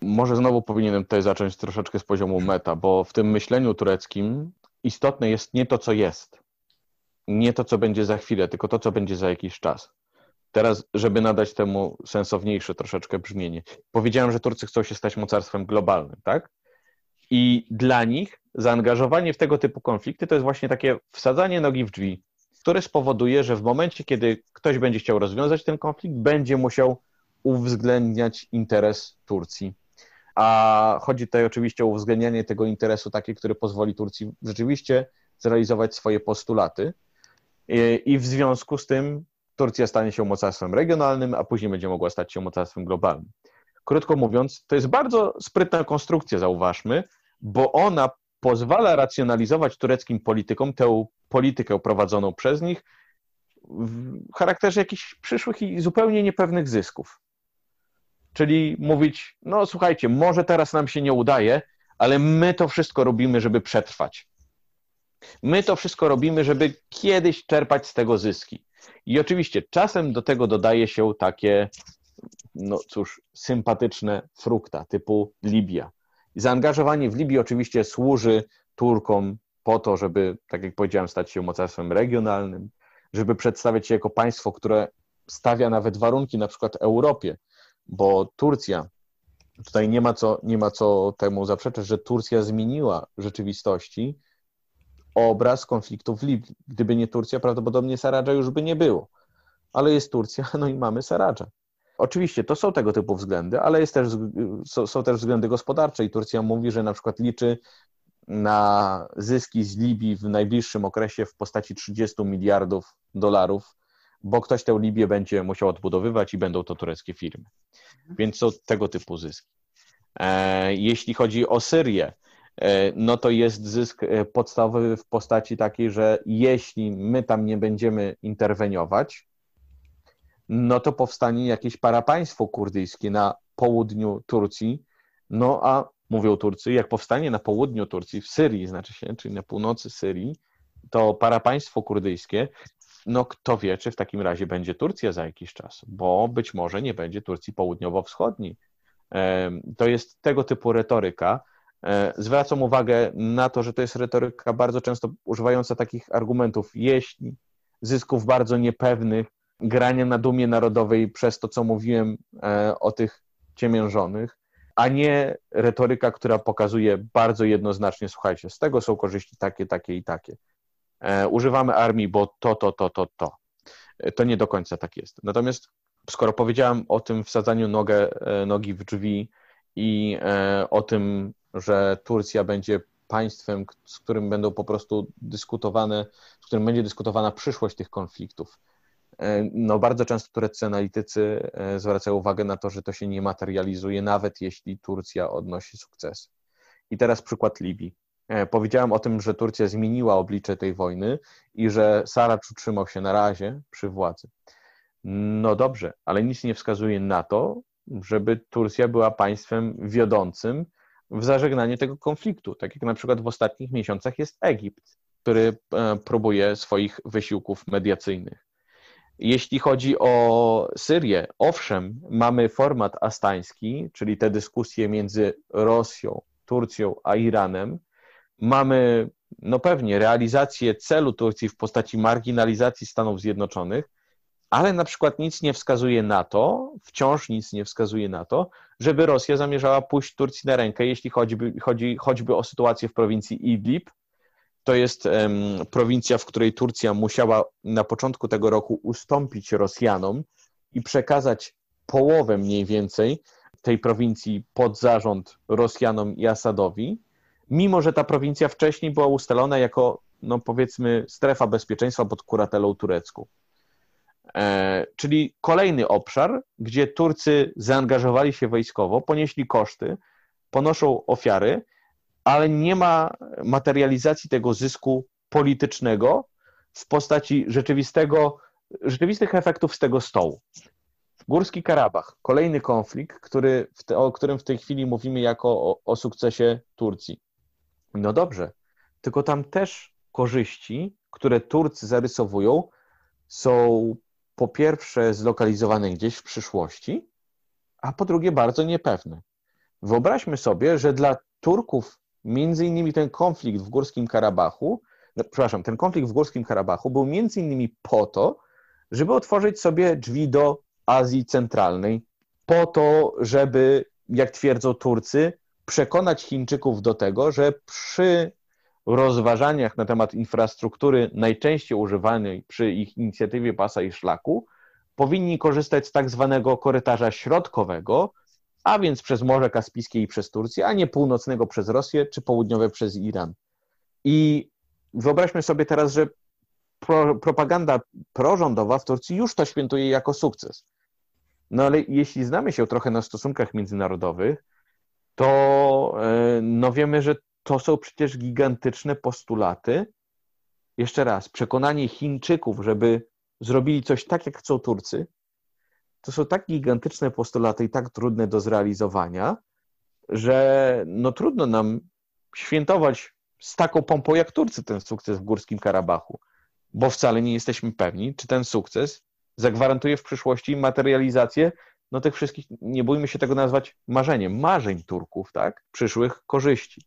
Może znowu powinienem tutaj zacząć troszeczkę z poziomu meta, bo w tym myśleniu tureckim istotne jest nie to, co jest, nie to, co będzie za chwilę, tylko to, co będzie za jakiś czas. Teraz, żeby nadać temu sensowniejsze troszeczkę brzmienie, powiedziałem, że Turcy chcą się stać mocarstwem globalnym, tak? I dla nich zaangażowanie w tego typu konflikty to jest właśnie takie wsadzanie nogi w drzwi, które spowoduje, że w momencie, kiedy ktoś będzie chciał rozwiązać ten konflikt, będzie musiał uwzględniać interes Turcji. A chodzi tutaj oczywiście o uwzględnianie tego interesu taki, który pozwoli Turcji rzeczywiście zrealizować swoje postulaty. I w związku z tym Turcja stanie się mocarstwem regionalnym, a później będzie mogła stać się mocarstwem globalnym. Krótko mówiąc, to jest bardzo sprytna konstrukcja, zauważmy, bo ona pozwala racjonalizować tureckim politykom tę politykę prowadzoną przez nich w charakterze jakichś przyszłych i zupełnie niepewnych zysków. Czyli mówić, no słuchajcie, może teraz nam się nie udaje, ale my to wszystko robimy, żeby przetrwać. My to wszystko robimy, żeby kiedyś czerpać z tego zyski. I oczywiście czasem do tego dodaje się takie, no cóż, sympatyczne frukta typu Libia. Zaangażowanie w Libii oczywiście służy Turkom po to, żeby, tak jak powiedziałem, stać się mocarstwem regionalnym, żeby przedstawiać się jako państwo, które stawia nawet warunki na przykład Europie, bo Turcja, tutaj nie ma co, nie ma co temu zaprzeczać, że Turcja zmieniła rzeczywistości obraz konfliktu w Libii. Gdyby nie Turcja, prawdopodobnie Saradża już by nie było. Ale jest Turcja, no i mamy Saradża. Oczywiście to są tego typu względy, ale jest też, są, są też względy gospodarcze i Turcja mówi, że na przykład liczy na zyski z Libii w najbliższym okresie w postaci 30 miliardów dolarów, bo ktoś tę Libię będzie musiał odbudowywać i będą to tureckie firmy. Więc są tego typu zyski. E, jeśli chodzi o Syrię, no to jest zysk e, podstawowy w postaci takiej, że jeśli my tam nie będziemy interweniować, no to powstanie jakieś parapaństwo kurdyjskie na południu Turcji, no a mówią Turcy, jak powstanie na południu Turcji, w Syrii znaczy się, czyli na północy Syrii, to parapaństwo kurdyjskie, no kto wie, czy w takim razie będzie Turcja za jakiś czas, bo być może nie będzie Turcji południowo-wschodniej. To jest tego typu retoryka, E, zwracam uwagę na to, że to jest retoryka bardzo często używająca takich argumentów, jeśli zysków bardzo niepewnych, grania na dumie narodowej przez to, co mówiłem e, o tych ciemiężonych, a nie retoryka, która pokazuje bardzo jednoznacznie, słuchajcie, z tego są korzyści takie, takie i takie. E, używamy armii, bo to, to, to, to, to. To nie do końca tak jest. Natomiast skoro powiedziałem o tym wsadzaniu nogę, nogi w drzwi i o tym, że Turcja będzie państwem, z którym będą po prostu dyskutowane, z którym będzie dyskutowana przyszłość tych konfliktów. E, no, bardzo często tureccy analitycy e, zwracają uwagę na to, że to się nie materializuje, nawet jeśli Turcja odnosi sukces. I teraz przykład Libii. E, powiedziałem o tym, że Turcja zmieniła oblicze tej wojny i że Saracz utrzymał się na razie przy władzy. No dobrze, ale nic nie wskazuje na to, żeby Turcja była państwem wiodącym w zażegnanie tego konfliktu, tak jak na przykład w ostatnich miesiącach jest Egipt, który e, próbuje swoich wysiłków mediacyjnych. Jeśli chodzi o Syrię, owszem, mamy format astański, czyli te dyskusje między Rosją, Turcją a Iranem. Mamy, no pewnie, realizację celu Turcji w postaci marginalizacji Stanów Zjednoczonych, ale na przykład nic nie wskazuje na to, wciąż nic nie wskazuje na to, żeby Rosja zamierzała pójść Turcji na rękę, jeśli choćby, chodzi choćby o sytuację w prowincji Idlib. To jest um, prowincja, w której Turcja musiała na początku tego roku ustąpić Rosjanom i przekazać połowę mniej więcej tej prowincji pod zarząd Rosjanom i Asadowi, mimo że ta prowincja wcześniej była ustalona jako, no powiedzmy, strefa bezpieczeństwa pod kuratelą turecką. E, czyli kolejny obszar, gdzie Turcy zaangażowali się wojskowo, ponieśli koszty, ponoszą ofiary, ale nie ma materializacji tego zysku politycznego w postaci rzeczywistego, rzeczywistych efektów z tego stołu. Górski Karabach, kolejny konflikt, który, o którym w tej chwili mówimy jako o, o sukcesie Turcji. No dobrze, tylko tam też korzyści, które Turcy zarysowują, są po pierwsze zlokalizowane gdzieś w przyszłości, a po drugie bardzo niepewne. Wyobraźmy sobie, że dla Turków między innymi ten konflikt w Górskim Karabachu, no, przepraszam, ten konflikt w Górskim Karabachu był między innymi po to, żeby otworzyć sobie drzwi do Azji Centralnej, po to, żeby, jak twierdzą Turcy, przekonać Chińczyków do tego, że przy rozważaniach na temat infrastruktury najczęściej używanej przy ich inicjatywie pasa i szlaku powinni korzystać z tak zwanego korytarza środkowego, a więc przez Morze Kaspijskie i przez Turcję, a nie północnego przez Rosję czy południowe przez Iran. I wyobraźmy sobie teraz, że pro, propaganda prorządowa w Turcji już to świętuje jako sukces. No ale jeśli znamy się trochę na stosunkach międzynarodowych, to e, no wiemy, że to są przecież gigantyczne postulaty. Jeszcze raz, przekonanie Chińczyków, żeby zrobili coś tak, jak chcą Turcy, to są tak gigantyczne postulaty i tak trudne do zrealizowania, że no trudno nam świętować z taką pompą jak Turcy ten sukces w Górskim Karabachu, bo wcale nie jesteśmy pewni, czy ten sukces zagwarantuje w przyszłości materializację no tych wszystkich, nie bójmy się tego nazwać marzeniem, marzeń Turków, tak, przyszłych korzyści.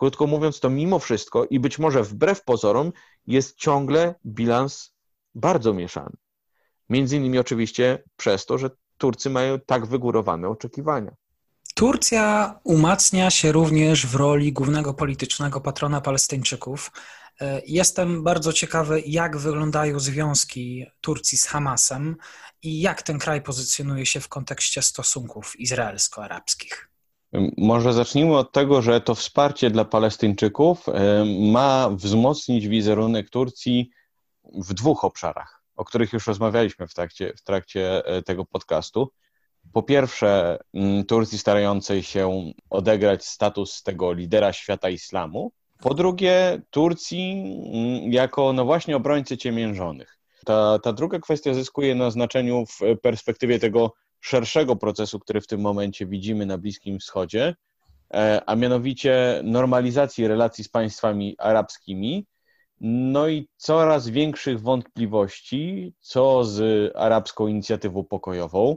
Krótko mówiąc, to mimo wszystko i być może wbrew pozorom jest ciągle bilans bardzo mieszany. Między innymi oczywiście przez to, że Turcy mają tak wygórowane oczekiwania. Turcja umacnia się również w roli głównego politycznego patrona Palestyńczyków. E, jestem bardzo ciekawy, jak wyglądają związki Turcji z Hamasem i jak ten kraj pozycjonuje się w kontekście stosunków izraelsko-arabskich. Może zacznijmy od tego, że to wsparcie dla Palestyńczyków ma wzmocnić wizerunek Turcji w dwóch obszarach, o których już rozmawialiśmy w trakcie, w trakcie e, tego podcastu. Po pierwsze, Turcji starającej się odegrać status tego lidera świata islamu. Po drugie, Turcji jako, no właśnie, obrońcy ciemiężonych. Ta, ta druga kwestia zyskuje na znaczeniu w perspektywie tego szerszego procesu, który w tym momencie widzimy na Bliskim Wschodzie, e, a mianowicie normalizacji relacji z państwami arabskimi, no i coraz większych wątpliwości, co z arabską inicjatywą pokojową,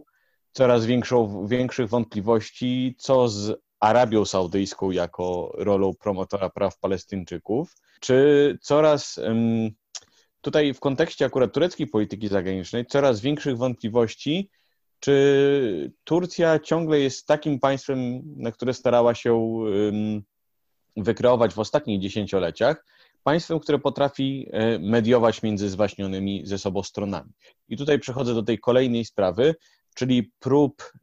coraz większą, większych wątpliwości, co z Arabią Saudyjską jako rolą promotora praw Palestyńczyków, czy coraz tutaj w kontekście akurat tureckiej polityki zagranicznej coraz większych wątpliwości, czy Turcja ciągle jest takim państwem, na które starała się wykreować w ostatnich dziesięcioleciach, państwem, które potrafi e, mediować między zwaśnionymi ze sobą stronami. I tutaj przechodzę do tej kolejnej sprawy, czyli prób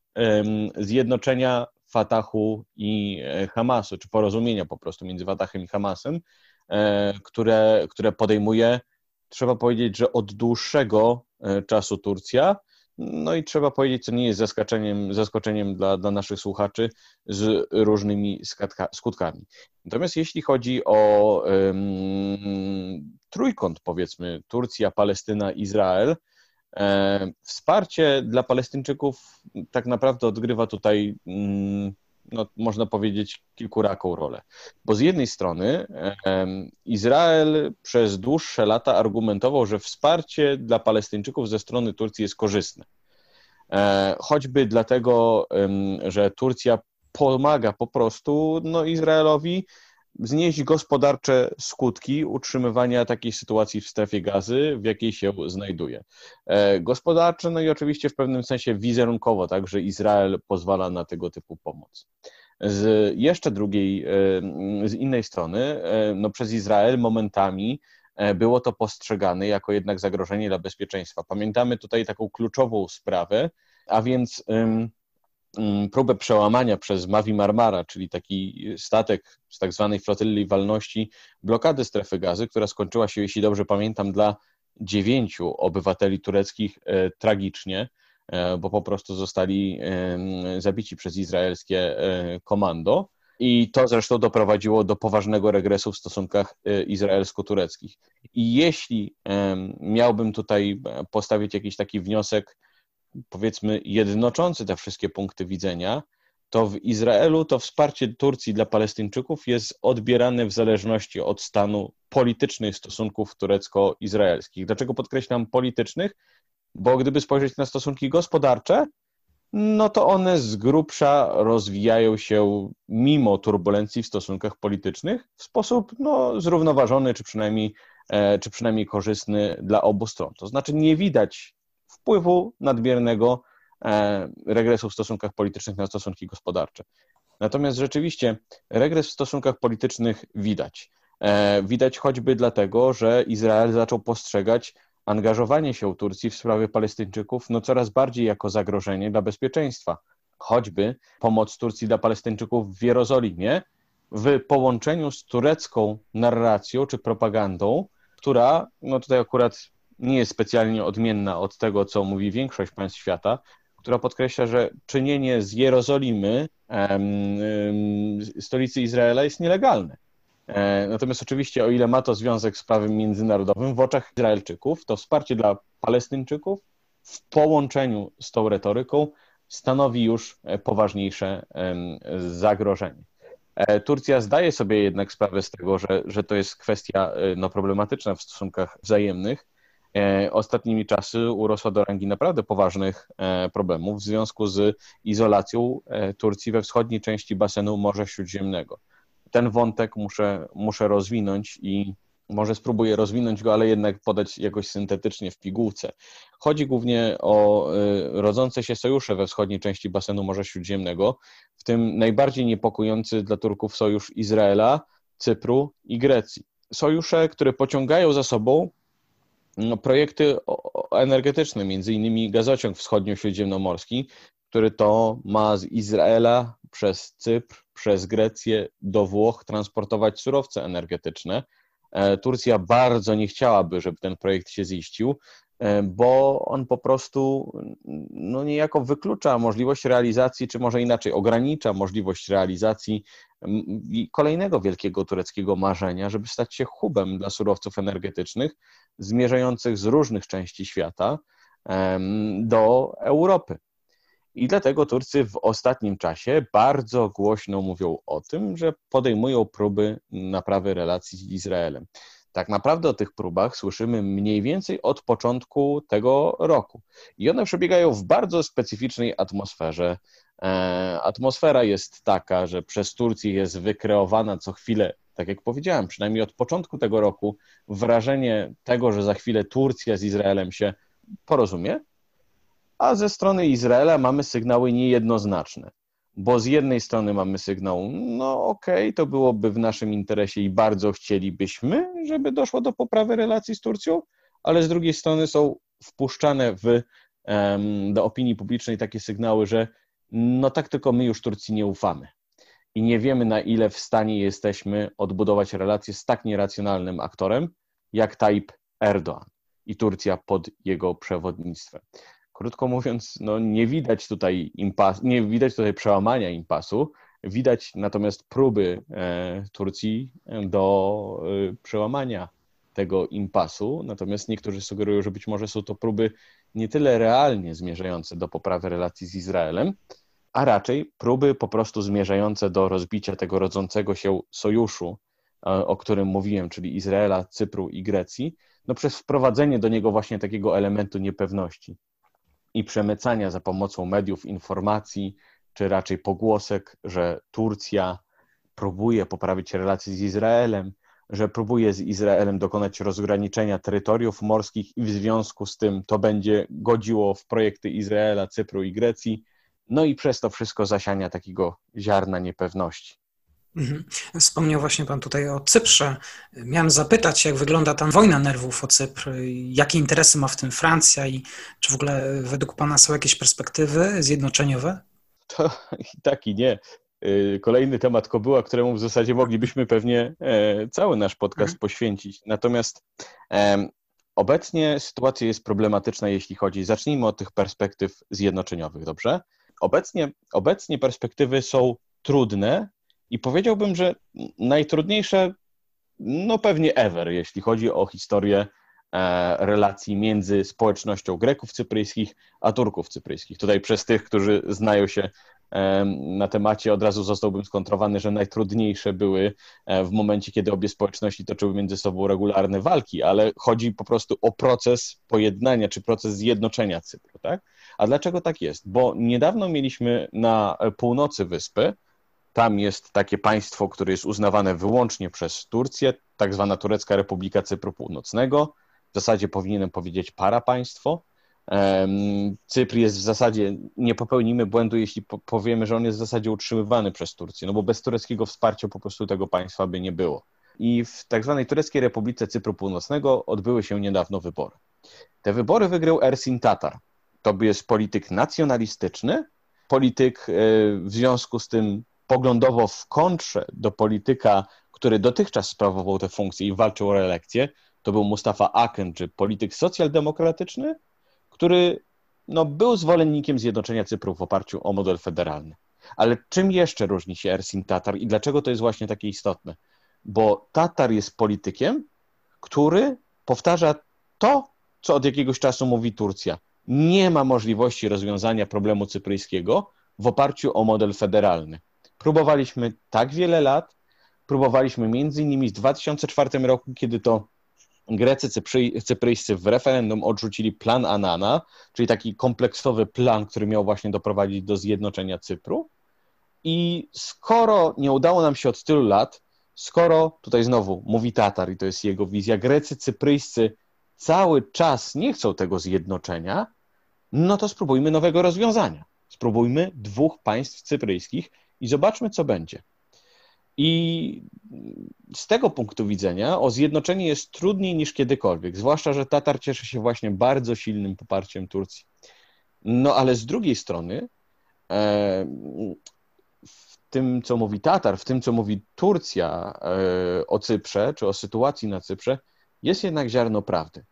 zjednoczenia Fatahu i e, Hamasu, czy porozumienia po prostu między Fatahem i Hamasem, e, które, które podejmuje, trzeba powiedzieć, że od dłuższego czasu Turcja, no i trzeba powiedzieć, co nie jest zaskoczeniem, zaskoczeniem dla, dla naszych słuchaczy z różnymi skutkami. Natomiast jeśli chodzi o um, trójkąt, powiedzmy, Turcja, Palestyna, Izrael, e, wsparcie dla Palestyńczyków tak naprawdę odgrywa tutaj, mm, no, można powiedzieć, kilkuraką rolę. Bo z jednej strony Izrael przez dłuższe lata argumentował, że wsparcie dla Palestyńczyków ze strony Turcji jest korzystne. E, choćby dlatego, że Turcja pomaga po prostu no, Izraelowi znieść gospodarcze skutki utrzymywania takiej sytuacji w strefie gazy, w jakiej się znajduje. E, gospodarcze, no i oczywiście w pewnym sensie wizerunkowo, tak, że Izrael pozwala na tego typu pomoc. Z jeszcze drugiej, e, z innej strony, no przez Izrael momentami było to postrzegane jako jednak zagrożenie dla bezpieczeństwa. Pamiętamy tutaj taką kluczową sprawę, a więc próbę przełamania przez Mavi Marmara, czyli taki statek z tak zwanej flotylli walności, blokady strefy gazy, która skończyła się, jeśli dobrze pamiętam, dla dziewięciu obywateli tureckich e, tragicznie, e, bo po prostu zostali zabici przez izraelskie e, komando. I to zresztą doprowadziło do poważnego regresu w stosunkach izraelsko-tureckich. I jeśli miałbym tutaj postawić jakiś taki wniosek, powiedzmy jednoczący te wszystkie punkty widzenia, to w Izraelu to wsparcie Turcji dla Palestyńczyków jest odbierane w zależności od stanu politycznych stosunków turecko-izraelskich. Dlaczego podkreślam politycznych? Bo gdyby spojrzeć na stosunki gospodarcze, no to one z grubsza rozwijają się mimo turbulencji w stosunkach politycznych w sposób no, zrównoważony, czy przynajmniej, e, czy przynajmniej korzystny dla obu stron. To znaczy nie widać wpływu nadmiernego e, regresu w stosunkach politycznych na stosunki gospodarcze. Natomiast rzeczywiście regres w stosunkach politycznych widać. E, widać choćby dlatego, że Izrael zaczął postrzegać angażowanie się Turcji w sprawie Palestyńczyków no coraz bardziej jako zagrożenie dla bezpieczeństwa. Choćby pomoc Turcji dla Palestyńczyków w Jerozolimie w połączeniu z turecką narracją czy propagandą, która, no tutaj akurat nie jest specjalnie odmienna od tego, co mówi większość państw świata, która podkreśla, że czynienie z Jerozolimy stolicy Izraela jest nielegalne. E, natomiast oczywiście, o ile ma to związek z prawem międzynarodowym, w oczach Izraelczyków to wsparcie dla Palestyńczyków w połączeniu z tą retoryką stanowi już e, poważniejsze zagrożenie. E, Turcja zdaje sobie jednak sprawę z tego, że, że to jest kwestia no, problematyczna w stosunkach wzajemnych, ostatnimi czasy urosła do rangi naprawdę poważnych e, problemów w związku z izolacją e, Turcji we wschodniej części basenu Morza Śródziemnego. Ten wątek muszę, muszę rozwinąć i może spróbuję rozwinąć go, ale jednak podać jakoś syntetycznie w pigułce. Chodzi głównie o rodzące się sojusze we wschodniej części basenu Morza Śródziemnego, w tym najbardziej niepokojący dla Turków sojusz Izraela, Cypru i Grecji. Sojusze, które pociągają za sobą projekty energetyczne, między innymi gazociąg wschodnio-śródziemnomorski, który to ma z Izraela przez Cypr, przez Grecję do Włoch transportować surowce energetyczne. E, Turcja bardzo nie chciałaby, żeby ten projekt się ziścił, bo on po prostu no niejako wyklucza możliwość realizacji, czy może inaczej, ogranicza możliwość realizacji kolejnego wielkiego tureckiego marzenia, żeby stać się hubem dla surowców energetycznych zmierzających z różnych części świata do Europy. I dlatego Turcy w ostatnim czasie bardzo głośno mówią o tym, że podejmują próby naprawy relacji z Izraelem. Tak naprawdę o tych próbach słyszymy mniej więcej od początku tego roku. I one przebiegają w bardzo specyficznej atmosferze. E, atmosfera jest taka, że przez Turcję jest wykreowana co chwilę, tak jak powiedziałem, przynajmniej od początku tego roku, wrażenie tego, że za chwilę Turcja z Izraelem się porozumie, a ze strony Izraela mamy sygnały niejednoznaczne, bo z jednej strony mamy sygnał, no okej, okay, to byłoby w naszym interesie i bardzo chcielibyśmy, żeby doszło do poprawy relacji z Turcją, ale z drugiej strony są wpuszczane w, do opinii publicznej takie sygnały, że no tak tylko my już Turcji nie ufamy i nie wiemy na ile w stanie jesteśmy odbudować relacje z tak nieracjonalnym aktorem jak Tayyip Erdoğan i Turcja pod jego przewodnictwem. Krótko mówiąc, no nie widać tutaj impas, nie widać tutaj przełamania impasu, widać natomiast próby e, Turcji do e, przełamania tego impasu, natomiast niektórzy sugerują, że być może są to próby nie tyle realnie zmierzające do poprawy relacji z Izraelem, a raczej próby po prostu zmierzające do rozbicia tego rodzącego się sojuszu, e, o którym mówiłem, czyli Izraela, Cypru i Grecji, no przez wprowadzenie do niego właśnie takiego elementu niepewności i przemycania za pomocą mediów informacji, czy raczej pogłosek, że Turcja próbuje poprawić relacje z Izraelem, że próbuje z Izraelem dokonać rozgraniczenia terytoriów morskich i w związku z tym to będzie godziło w projekty Izraela, Cypru i Grecji, no i przez to wszystko zasiania takiego ziarna niepewności. Mhm. Wspomniał właśnie Pan tutaj o Cyprze. Miałem zapytać, jak wygląda tam wojna nerwów o Cypr, jakie interesy ma w tym Francja i czy w ogóle według Pana są jakieś perspektywy zjednoczeniowe? To i tak i nie. Y, kolejny temat kobyła, któremu w zasadzie moglibyśmy pewnie e, cały nasz podcast mhm. poświęcić. Natomiast obecnie sytuacja jest problematyczna, jeśli chodzi, zacznijmy od tych perspektyw zjednoczeniowych, dobrze? Obecnie, obecnie perspektywy są trudne i powiedziałbym, że najtrudniejsze, no pewnie ever, jeśli chodzi o historię e, relacji między społecznością Greków cypryjskich a Turków cypryjskich. Tutaj przez tych, którzy znają się na temacie od razu zostałbym skontrowany, że najtrudniejsze były e, w momencie, kiedy obie społeczności toczyły między sobą regularne walki, ale chodzi po prostu o proces pojednania czy proces zjednoczenia Cypru. Tak? A dlaczego tak jest? Bo niedawno mieliśmy na północy wyspy, tam jest takie państwo, które jest uznawane wyłącznie przez Turcję, tak zwana Turecka Republika Cypru Północnego. W zasadzie powinienem powiedzieć parapaństwo. Cypr jest w zasadzie, nie popełnimy błędu, jeśli powiemy, że on jest w zasadzie utrzymywany przez Turcję, no bo bez tureckiego wsparcia po prostu tego państwa by nie było. I w tak zwanej Tureckiej Republice Cypru Północnego odbyły się niedawno wybory. Te wybory wygrał Ersin Tatar. To jest polityk nacjonalistyczny, polityk e, w związku z tym poglądowo w kontrze do polityka, który dotychczas sprawował tę funkcję i walczył o reelekcję, to był Mustafa Akın, czy polityk socjaldemokratyczny, który no, był zwolennikiem zjednoczenia Cypru w oparciu o model federalny. Ale czym jeszcze różni się Ersin Tatar i dlaczego to jest właśnie takie istotne? Bo Tatar jest politykiem, który powtarza to, co od jakiegoś czasu mówi Turcja. Nie ma możliwości rozwiązania problemu cypryjskiego w oparciu o model federalny. Próbowaliśmy tak wiele lat, próbowaliśmy między innymi w 2004 roku, kiedy to Grecy cypryjscy w referendum odrzucili plan Anana, czyli taki kompleksowy plan, który miał właśnie doprowadzić do zjednoczenia Cypru. I skoro nie udało nam się od tylu lat, skoro, tutaj znowu mówi Tatar i to jest jego wizja, Grecy cypryjscy cały czas nie chcą tego zjednoczenia, no to spróbujmy nowego rozwiązania. Spróbujmy dwóch państw cypryjskich i zobaczmy, co będzie. I z tego punktu widzenia o zjednoczenie jest trudniej niż kiedykolwiek, zwłaszcza, że Tatar cieszy się właśnie bardzo silnym poparciem Turcji. No ale z drugiej strony, e, w tym, co mówi Tatar, w tym, co mówi Turcja e, o Cyprze, czy o sytuacji na Cyprze, jest jednak ziarno prawdy.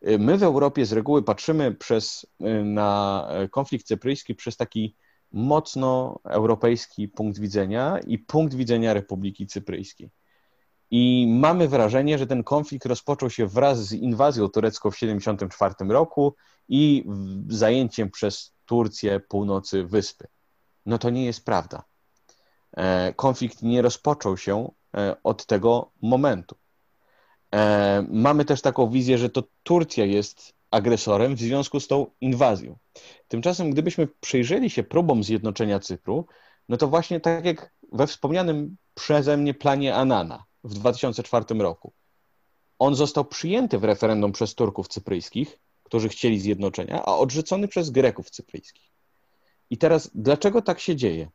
E, my w Europie z reguły patrzymy przez, na konflikt cypryjski przez taki mocno europejski punkt widzenia i punkt widzenia Republiki Cypryjskiej. I mamy wrażenie, że ten konflikt rozpoczął się wraz z inwazją turecką w 1974 roku i zajęciem przez Turcję północy wyspy. No to nie jest prawda. E, konflikt nie rozpoczął się e, od tego momentu. E, mamy też taką wizję, że to Turcja jest agresorem w związku z tą inwazją. Tymczasem, gdybyśmy przyjrzeli się próbom zjednoczenia Cypru, no to właśnie tak jak we wspomnianym przeze mnie planie Anana w 2004 roku. On został przyjęty w referendum przez Turków cypryjskich, którzy chcieli zjednoczenia, a odrzucony przez Greków cypryjskich. I teraz, dlaczego tak się dzieje?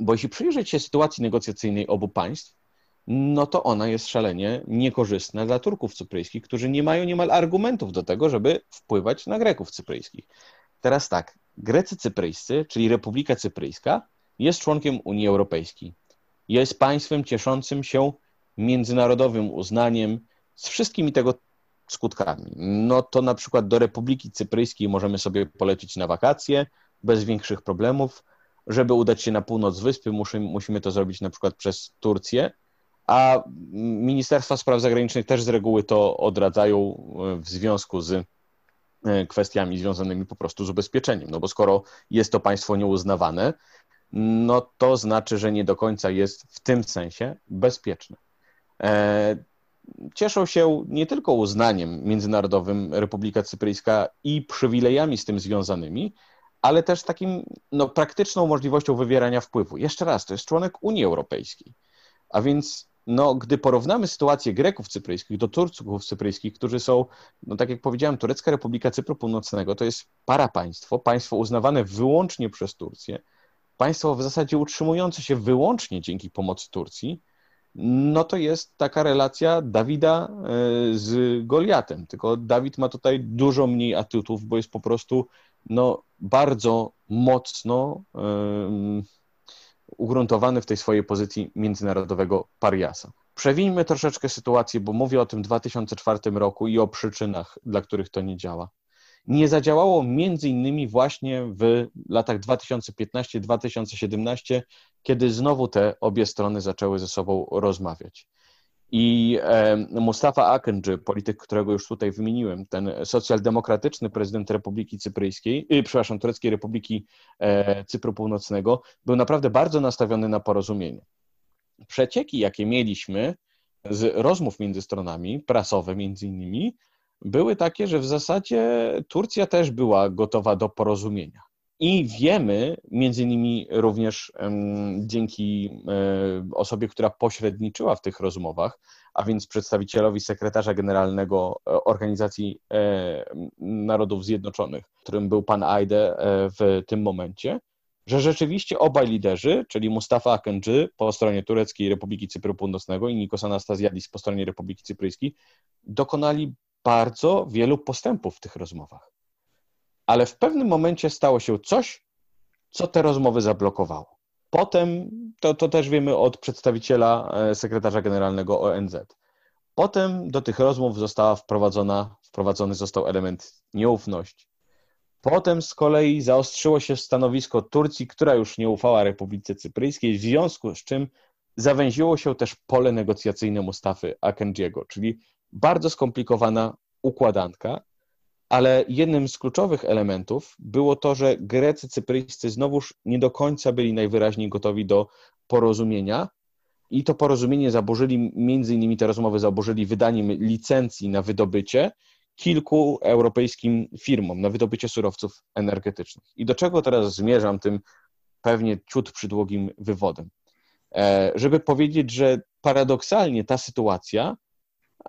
Bo jeśli przyjrzeć się sytuacji negocjacyjnej obu państw, no to ona jest szalenie niekorzystna dla Turków cypryjskich, którzy nie mają niemal argumentów do tego, żeby wpływać na Greków cypryjskich. Teraz tak, Grecy cypryjscy, czyli Republika Cypryjska, jest członkiem Unii Europejskiej. Jest państwem cieszącym się międzynarodowym uznaniem z wszystkimi tego skutkami. No to na przykład do Republiki Cypryjskiej możemy sobie polecieć na wakacje bez większych problemów. Żeby udać się na północ wyspy, musimy, musimy to zrobić na przykład przez Turcję, a Ministerstwa Spraw Zagranicznych też z reguły to odradzają e, w związku z e, kwestiami związanymi po prostu z ubezpieczeniem. No bo skoro jest to państwo nieuznawane, no to znaczy, że nie do końca jest w tym sensie bezpieczne. E, cieszą się nie tylko uznaniem międzynarodowym Republika Cypryjska i przywilejami z tym związanymi, ale też takim no, praktyczną możliwością wywierania wpływu. Jeszcze raz, to jest członek Unii Europejskiej. A więc no, gdy porównamy sytuację Greków cypryjskich do Turków cypryjskich, którzy są, no tak jak powiedziałem, Turecka Republika Cypru Północnego to jest para państwo, państwo uznawane wyłącznie przez Turcję, państwo w zasadzie utrzymujące się wyłącznie dzięki pomocy Turcji, no to jest taka relacja Dawida e, z Goliatem. Tylko Dawid ma tutaj dużo mniej atutów, bo jest po prostu no, bardzo mocno um, ugruntowany w tej swojej pozycji międzynarodowego pariasa. Przewijmy troszeczkę sytuację, bo mówię o tym 2004 roku i o przyczynach, dla których to nie działa nie zadziałało między innymi właśnie w latach 2015-2017, kiedy znowu te obie strony zaczęły ze sobą rozmawiać. I Mustafa Akıncı, polityk, którego już tutaj wymieniłem, ten socjaldemokratyczny prezydent Republiki Cypryjskiej, yy, przepraszam, Tureckiej Republiki e, Cypru Północnego, był naprawdę bardzo nastawiony na porozumienie. Przecieki, jakie mieliśmy z rozmów między stronami, prasowe między innymi, były takie, że w zasadzie Turcja też była gotowa do porozumienia. I wiemy, między innymi również dzięki e, osobie, która pośredniczyła w tych rozmowach, a więc przedstawicielowi sekretarza generalnego e, Organizacji e, Narodów Zjednoczonych, którym był pan Aide w tym momencie, że rzeczywiście obaj liderzy, czyli Mustafa Akıncı po stronie Tureckiej Republiki Cypru Północnego i Nikos Anastasiadis po stronie Republiki Cypryjskiej, dokonali bardzo wielu postępów w tych rozmowach. Ale w pewnym momencie stało się coś, co te rozmowy zablokowało. Potem, to, to też wiemy od przedstawiciela e, sekretarza generalnego ONZ. Potem do tych rozmów została wprowadzona, wprowadzony został element nieufności. Potem z kolei zaostrzyło się stanowisko Turcji, która już nie ufała Republice Cypryjskiej, w związku z czym zawęziło się też pole negocjacyjne Mustafy Akendziego, czyli bardzo skomplikowana układanka, ale jednym z kluczowych elementów było to, że Grecy cypryjscy znowuż nie do końca byli najwyraźniej gotowi do porozumienia i to porozumienie zaburzyli, między innymi te rozmowy zaburzyli wydaniem licencji na wydobycie kilku europejskim firmom, na wydobycie surowców energetycznych. I do czego teraz zmierzam tym pewnie ciut przydługim wywodem? E, żeby powiedzieć, że paradoksalnie ta sytuacja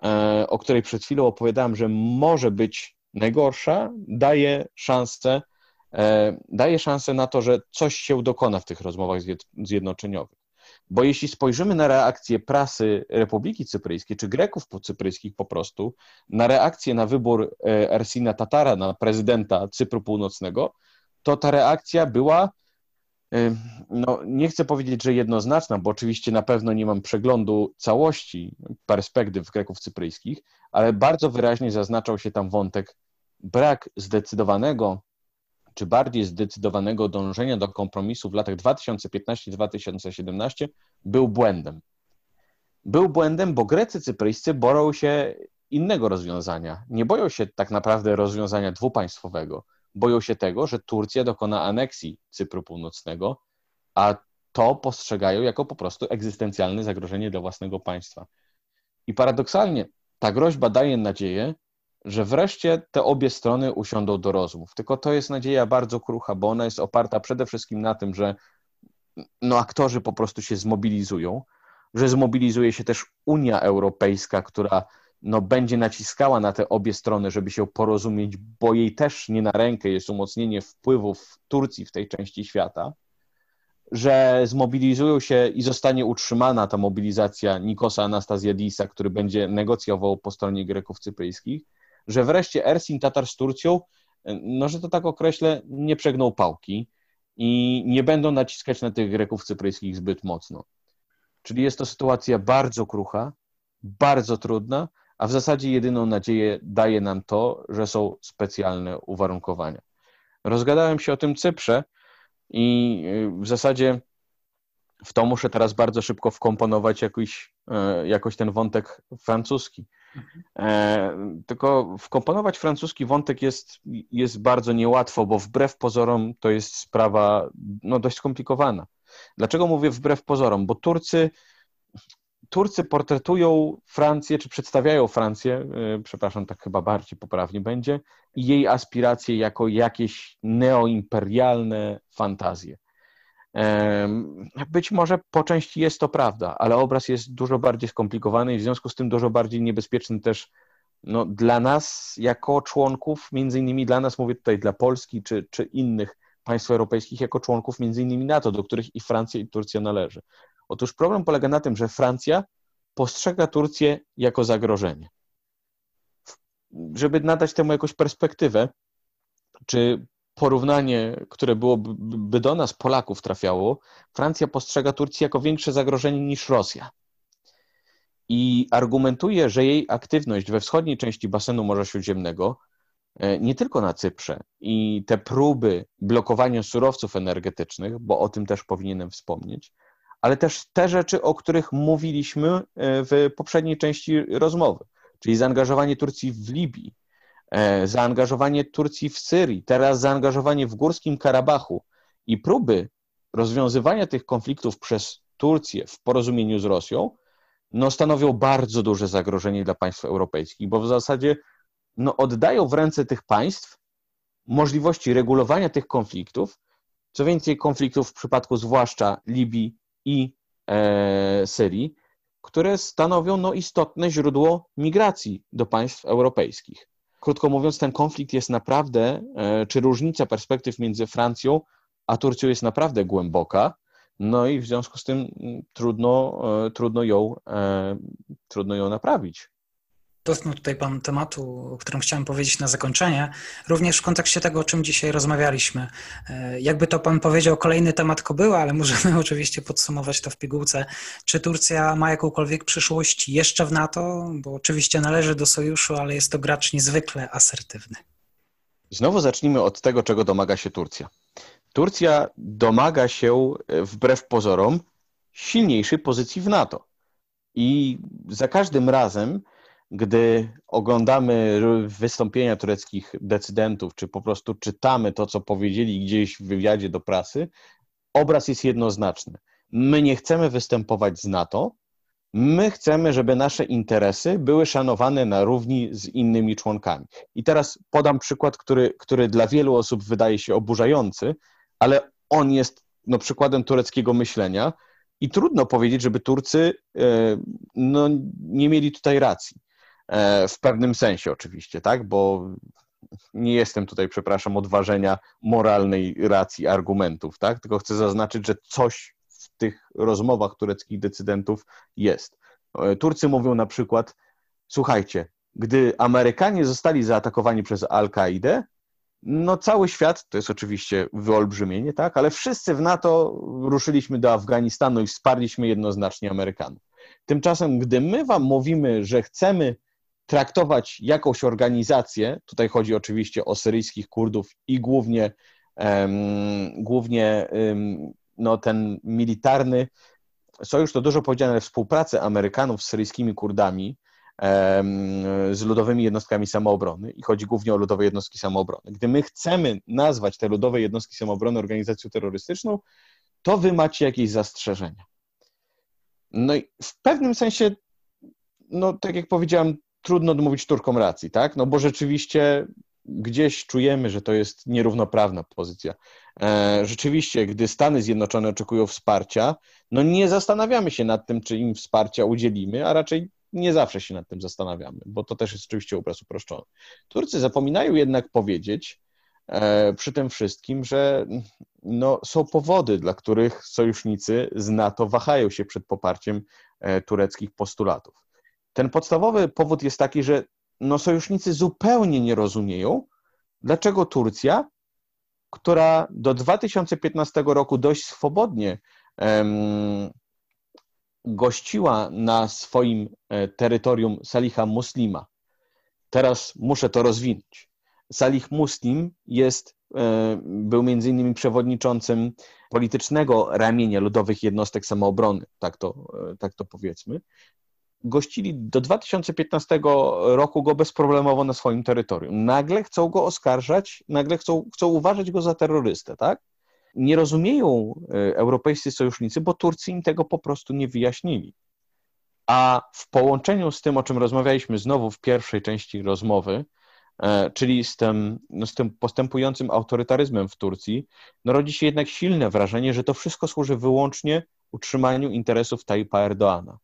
E, o której przed chwilą opowiadałem, że może być najgorsza, daje szansę, e, daje szansę na to, że coś się dokona w tych rozmowach zjednoczeniowych. Bo jeśli spojrzymy na reakcję prasy Republiki Cypryjskiej, czy Greków cypryjskich po prostu, na reakcję na wybór e, Ersina Tatara na prezydenta Cypru Północnego, to ta reakcja była no, nie chcę powiedzieć, że jednoznaczna, bo oczywiście na pewno nie mam przeglądu całości perspektyw Greków cypryjskich, ale bardzo wyraźnie zaznaczał się tam wątek brak zdecydowanego, czy bardziej zdecydowanego dążenia do kompromisu w latach 2015-2017 był błędem. Był błędem, bo Grecy cypryjscy boją się innego rozwiązania. Nie boją się tak naprawdę rozwiązania dwupaństwowego boją się tego, że Turcja dokona aneksji Cypru Północnego, a to postrzegają jako po prostu egzystencjalne zagrożenie dla własnego państwa. I paradoksalnie ta groźba daje nadzieję, że wreszcie te obie strony usiądą do rozmów. Tylko to jest nadzieja bardzo krucha, bo ona jest oparta przede wszystkim na tym, że no, aktorzy po prostu się zmobilizują, że zmobilizuje się też Unia Europejska, która no, będzie naciskała na te obie strony, żeby się porozumieć, bo jej też nie na rękę jest umocnienie wpływów Turcji w tej części świata, że zmobilizują się i zostanie utrzymana ta mobilizacja Nikosa Anastazjadisa, który będzie negocjował po stronie Greków cypryjskich, że wreszcie Ersin Tatar z Turcją, no że to tak określę, nie przegną pałki i nie będą naciskać na tych Greków cypryjskich zbyt mocno. Czyli jest to sytuacja bardzo krucha, bardzo trudna, a w zasadzie jedyną nadzieję daje nam to, że są specjalne uwarunkowania. Rozgadałem się o tym Cyprze i y, w zasadzie w to muszę teraz bardzo szybko wkomponować jakiś, e, jakoś ten wątek francuski. E, tylko wkomponować francuski wątek jest, jest bardzo niełatwo, bo wbrew pozorom to jest sprawa no, dość skomplikowana. Dlaczego mówię wbrew pozorom? Bo Turcy Turcy portretują Francję, czy przedstawiają Francję, y, przepraszam, tak chyba bardziej poprawnie będzie, i jej aspiracje jako jakieś neoimperialne fantazje. Być może po części jest to prawda, ale obraz jest dużo bardziej skomplikowany i w związku z tym dużo bardziej niebezpieczny też no, dla nas jako członków, między innymi dla nas, mówię tutaj dla Polski czy, czy innych państw europejskich, jako członków między innymi NATO, do których i Francja i Turcja należy. Otóż problem polega na tym, że Francja postrzega Turcję jako zagrożenie. Żeby nadać temu jakąś perspektywę, czy porównanie, które byłoby do nas, Polaków, trafiało, Francja postrzega Turcję jako większe zagrożenie niż Rosja. I argumentuje, że jej aktywność we wschodniej części basenu Morza Śródziemnego, e, nie tylko na Cyprze, i te próby blokowania surowców energetycznych, bo o tym też powinienem wspomnieć, ale też te rzeczy, o których mówiliśmy e, w poprzedniej części rozmowy, czyli zaangażowanie Turcji w Libii, zaangażowanie Turcji w Syrii, teraz zaangażowanie w Górskim Karabachu i próby rozwiązywania tych konfliktów przez Turcję w porozumieniu z Rosją, no, stanowią bardzo duże zagrożenie dla państw europejskich, bo w zasadzie no, oddają w ręce tych państw możliwości regulowania tych konfliktów. Co więcej, konfliktów w przypadku zwłaszcza Libii i e, Syrii, które stanowią no, istotne źródło migracji do państw europejskich. Krótko mówiąc, ten konflikt jest naprawdę, e, czy różnica perspektyw między Francją a Turcją jest naprawdę głęboka, no i w związku z tym mm, trudno, e, trudno, ją, trudno ją naprawić dotknął tutaj Pan tematu, o którym chciałem powiedzieć na zakończenie, również w kontekście tego, o czym dzisiaj rozmawialiśmy. E, jakby to Pan powiedział, kolejny temat kobyła, ale możemy oczywiście podsumować to w pigułce. Czy Turcja ma jakąkolwiek przyszłość jeszcze w NATO? Bo oczywiście należy do sojuszu, ale jest to gracz niezwykle asertywny. Znowu zacznijmy od tego, czego domaga się Turcja. Turcja domaga się, e, wbrew pozorom, silniejszej pozycji w NATO. I za każdym razem gdy oglądamy wystąpienia tureckich decydentów, czy po prostu czytamy to, co powiedzieli gdzieś w wywiadzie do prasy, obraz jest jednoznaczny. My nie chcemy występować z NATO, my chcemy, żeby nasze interesy były szanowane na równi z innymi członkami. I teraz podam przykład, który, który dla wielu osób wydaje się oburzający, ale on jest no, przykładem tureckiego myślenia i trudno powiedzieć, żeby Turcy e, no, nie mieli tutaj racji. E, w pewnym sensie oczywiście, tak, bo nie jestem tutaj, przepraszam, odważenia moralnej racji argumentów, tak, tylko chcę zaznaczyć, że coś w tych rozmowach tureckich decydentów jest. E, Turcy mówią na przykład, słuchajcie, gdy Amerykanie zostali zaatakowani przez Al-Kaidę, no cały świat, to jest oczywiście wyolbrzymienie, tak, ale wszyscy w NATO ruszyliśmy do Afganistanu i wsparliśmy jednoznacznie Amerykanów. Tymczasem, gdy my wam mówimy, że chcemy traktować jakąś organizację, tutaj chodzi oczywiście o syryjskich Kurdów i głównie, um, głównie um, no, ten militarny sojusz, to dużo powiedziane, współpracę Amerykanów z syryjskimi Kurdami, z ludowymi jednostkami samoobrony i chodzi głównie o ludowe jednostki samoobrony. Gdy my chcemy nazwać te ludowe jednostki samoobrony organizacją terrorystyczną, to wy macie jakieś zastrzeżenia. No i w pewnym sensie, no tak jak powiedziałem, trudno odmówić Turkom racji, tak? No bo rzeczywiście gdzieś czujemy, że to jest nierównoprawna pozycja. E, rzeczywiście, gdy Stany Zjednoczone oczekują wsparcia, no nie zastanawiamy się nad tym, czy im wsparcia udzielimy, a raczej nie zawsze się nad tym zastanawiamy, bo to też jest oczywiście obraz uproszczony. Turcy zapominają jednak powiedzieć e, przy tym wszystkim, że no, są powody, dla których sojusznicy z NATO wahają się przed poparciem e, tureckich postulatów. Ten podstawowy powód jest taki, że no, sojusznicy zupełnie nie rozumieją, dlaczego Turcja, która do 2015 roku dość swobodnie um, gościła na swoim e, terytorium Saliha Muslima, teraz muszę to rozwinąć. Salih Muslim jest, e, był między innymi przewodniczącym politycznego ramienia ludowych jednostek samoobrony, tak to, e, tak to powiedzmy gościli do 2015 roku go bezproblemowo na swoim terytorium. Nagle chcą go oskarżać, nagle chcą, chcą uważać go za terrorystę, tak? Nie rozumieją e, europejscy sojusznicy, bo Turcy im tego po prostu nie wyjaśnili. A w połączeniu z tym, o czym rozmawialiśmy znowu w pierwszej części rozmowy, e, czyli z tym, no z tym postępującym autorytaryzmem w Turcji, no rodzi się jednak silne wrażenie, że to wszystko służy wyłącznie utrzymaniu interesów Tajpa Erdoana.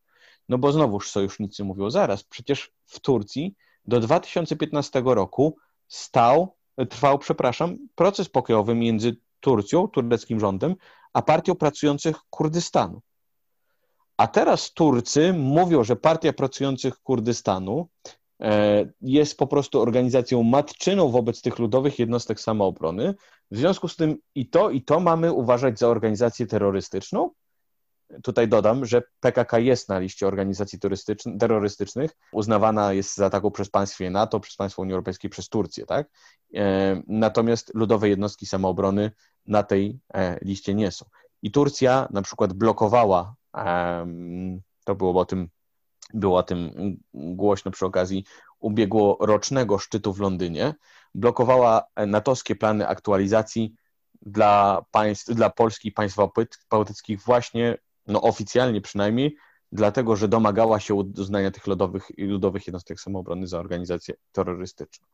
No bo znowuż sojusznicy mówią, zaraz, przecież w Turcji do 2015 roku stał, trwał, przepraszam, proces pokojowy między Turcją, tureckim rządem, a partią pracujących Kurdystanu. A teraz Turcy mówią, że Partia Pracujących Kurdystanu e, jest po prostu organizacją matczyną wobec tych ludowych jednostek samoobrony. W związku z tym i to, i to mamy uważać za organizację terrorystyczną, Tutaj dodam, że PKK jest na liście organizacji terrorystycznych, uznawana jest za taką przez państwie NATO, przez państwo Unii Europejskiej, przez Turcję, tak? E, natomiast ludowe jednostki samoobrony na tej e, liście nie są. I Turcja na przykład blokowała, to było o tym, było o tym głośno przy okazji ubiegłorocznego szczytu w Londynie, blokowała natowskie plany aktualizacji dla państw, dla Polski i państw bałtyckich właśnie no oficjalnie przynajmniej, dlatego że domagała się uznania tych lodowych, ludowych jednostek samoobrony za organizację terrorystyczną.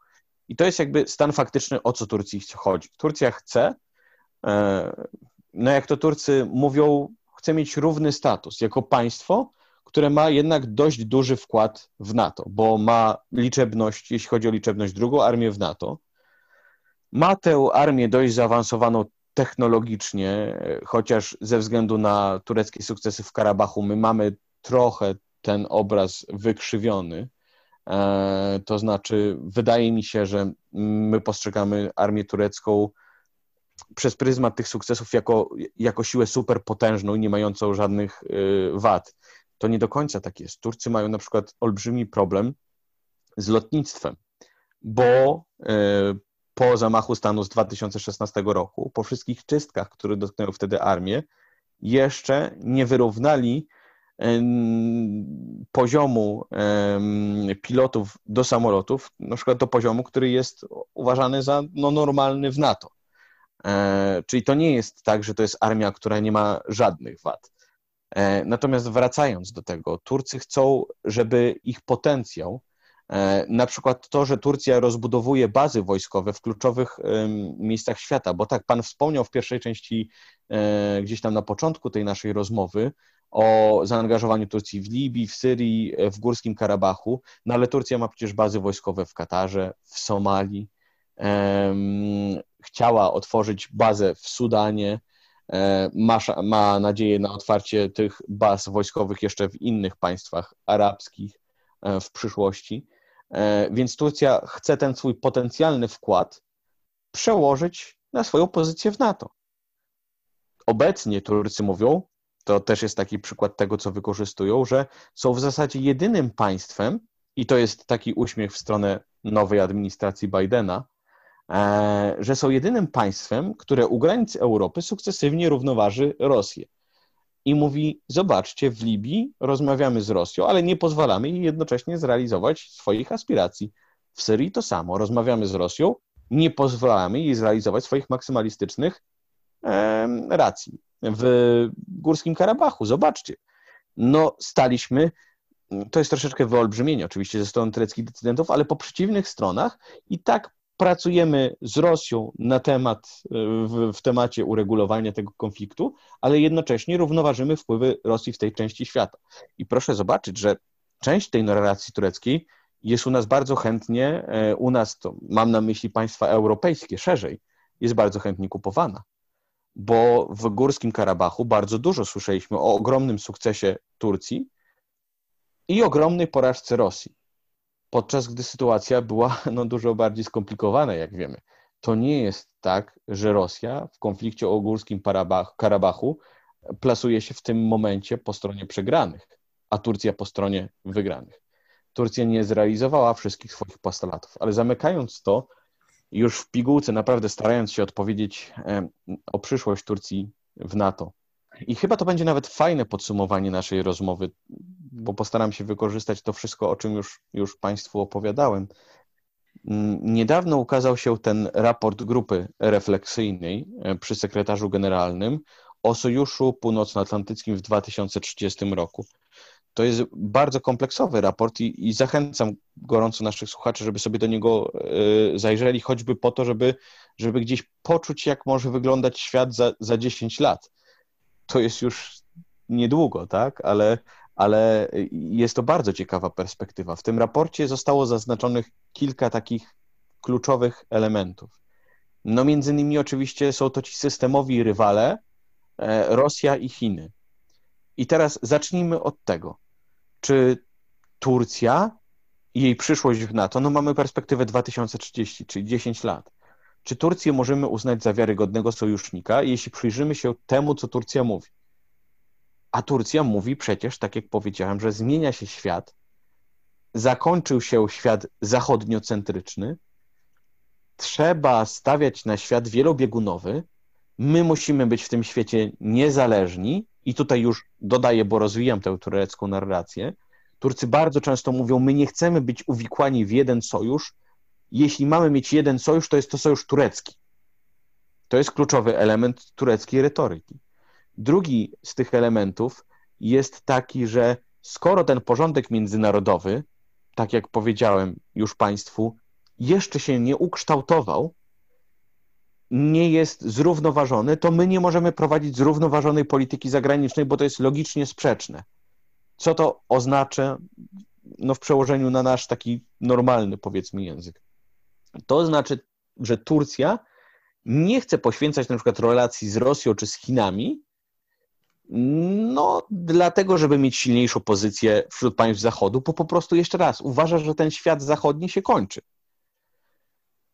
I to jest jakby stan faktyczny, o co Turcji chodzi. Turcja chce, e, no jak to Turcy mówią, chce mieć równy status jako państwo, które ma jednak dość duży wkład w NATO, bo ma liczebność, jeśli chodzi o liczebność, drugą armię w NATO. Ma tę armię dość zaawansowaną technologicznie, chociaż ze względu na tureckie sukcesy w Karabachu, my mamy trochę ten obraz wykrzywiony. E, to znaczy, wydaje mi się, że my postrzegamy armię turecką przez pryzmat tych sukcesów jako, jako siłę superpotężną nie mającą żadnych y, wad. To nie do końca tak jest. Turcy mają na przykład olbrzymi problem z lotnictwem, bo y, po zamachu stanu z 2016 roku, po wszystkich czystkach, które dotknęły wtedy armię, jeszcze nie wyrównali poziomu pilotów do samolotów, na przykład do poziomu, który jest uważany za no, normalny w NATO. E, czyli to nie jest tak, że to jest armia, która nie ma żadnych wad. E, natomiast wracając do tego, Turcy chcą, żeby ich potencjał na przykład to, że Turcja rozbudowuje bazy wojskowe w kluczowych miejscach świata, bo tak pan wspomniał w pierwszej części, e, gdzieś tam na początku tej naszej rozmowy, o zaangażowaniu Turcji w Libii, w Syrii, w Górskim Karabachu, no ale Turcja ma przecież bazy wojskowe w Katarze, w Somalii, chciała otworzyć bazę w Sudanie, e, ma, ma nadzieję na otwarcie tych baz wojskowych jeszcze w innych państwach arabskich w przyszłości. E, więc Turcja chce ten swój potencjalny wkład przełożyć na swoją pozycję w NATO. Obecnie Turcy mówią, to też jest taki przykład tego, co wykorzystują, że są w zasadzie jedynym państwem, i to jest taki uśmiech w stronę nowej administracji Bidena, e, że są jedynym państwem, które u granic Europy sukcesywnie równoważy Rosję i mówi: Zobaczcie, w Libii rozmawiamy z Rosją, ale nie pozwalamy jej jednocześnie zrealizować swoich aspiracji. W Syrii to samo, rozmawiamy z Rosją, nie pozwalamy jej zrealizować swoich maksymalistycznych e, racji. W Górskim Karabachu, zobaczcie, no staliśmy to jest troszeczkę wyolbrzymienie oczywiście ze strony tureckich decydentów, ale po przeciwnych stronach i tak pracujemy z Rosją na temat, w, w, temacie uregulowania tego konfliktu, ale jednocześnie równoważymy wpływy Rosji w tej części świata. I proszę zobaczyć, że część tej narracji tureckiej jest u nas bardzo chętnie, e, u nas to mam na myśli państwa europejskie szerzej, jest bardzo chętnie kupowana. Bo w Górskim Karabachu bardzo dużo słyszeliśmy o ogromnym sukcesie Turcji i ogromnej porażce Rosji podczas gdy sytuacja była no, dużo bardziej skomplikowana, jak wiemy. To nie jest tak, że Rosja w konflikcie o Górskim Karabachu plasuje się w tym momencie po stronie przegranych, a Turcja po stronie wygranych. Turcja nie zrealizowała wszystkich swoich postulatów, ale zamykając to, już w pigułce, naprawdę starając się odpowiedzieć o przyszłość Turcji w NATO. I chyba to będzie nawet fajne podsumowanie naszej rozmowy, bo postaram się wykorzystać to wszystko, o czym już, już Państwu opowiadałem. Mm, niedawno ukazał się ten raport grupy refleksyjnej e, przy sekretarzu generalnym o Sojuszu Północnoatlantyckim w 2030 roku. To jest bardzo kompleksowy raport i, i, zachęcam gorąco naszych słuchaczy, żeby sobie do niego y, zajrzeli, choćby po to, żeby, żeby gdzieś poczuć, jak może wyglądać świat za, za 10 lat. To jest już niedługo, tak? Ale, ale jest to bardzo ciekawa perspektywa. W tym raporcie zostało zaznaczonych kilka takich kluczowych elementów. No między innymi oczywiście są to ci systemowi rywale, e, Rosja i Chiny. I teraz zacznijmy od tego. Czy Turcja i jej przyszłość w NATO, no mamy perspektywę 2030, czyli 10 lat. Czy Turcję możemy uznać za wiarygodnego sojusznika, jeśli przyjrzymy się temu, co Turcja mówi? A Turcja mówi przecież, tak jak powiedziałem, że zmienia się świat, zakończył się świat zachodniocentryczny, trzeba stawiać na świat wielobiegunowy, my musimy być w tym świecie niezależni i tutaj już dodaję, bo rozwijam tę turecką narrację. Turcy bardzo często mówią, my nie chcemy być uwikłani w jeden sojusz, jeśli mamy mieć jeden sojusz, to jest to sojusz turecki. To jest kluczowy element tureckiej retoryki. Drugi z tych elementów jest taki, że skoro ten porządek międzynarodowy, tak jak powiedziałem już Państwu, jeszcze się nie ukształtował, nie jest zrównoważony, to my nie możemy prowadzić zrównoważonej polityki zagranicznej, bo to jest logicznie sprzeczne. Co to oznacza no, w przełożeniu na nasz taki normalny, powiedzmy, język? To znaczy, że Turcja nie chce poświęcać na przykład relacji z Rosją czy z Chinami, no, dlatego, żeby mieć silniejszą pozycję wśród państw Zachodu, bo po prostu jeszcze raz uważa, że ten świat zachodni się kończy.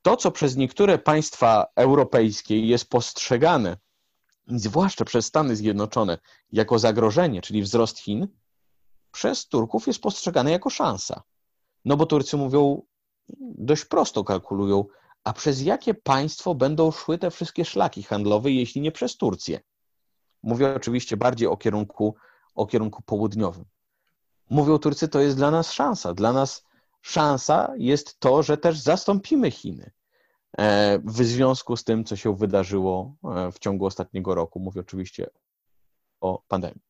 To, co przez niektóre państwa europejskie jest postrzegane, zwłaszcza przez Stany Zjednoczone, jako zagrożenie, czyli wzrost Chin, przez Turków jest postrzegane jako szansa. No bo Turcy mówią, dość prosto kalkulują, a przez jakie państwo będą szły te wszystkie szlaki handlowe, jeśli nie przez Turcję? Mówię oczywiście bardziej o kierunku, o kierunku południowym. Mówią Turcy, to jest dla nas szansa. Dla nas szansa jest to, że też zastąpimy Chiny e, w związku z tym, co się wydarzyło e, w ciągu ostatniego roku. Mówię oczywiście o pandemii.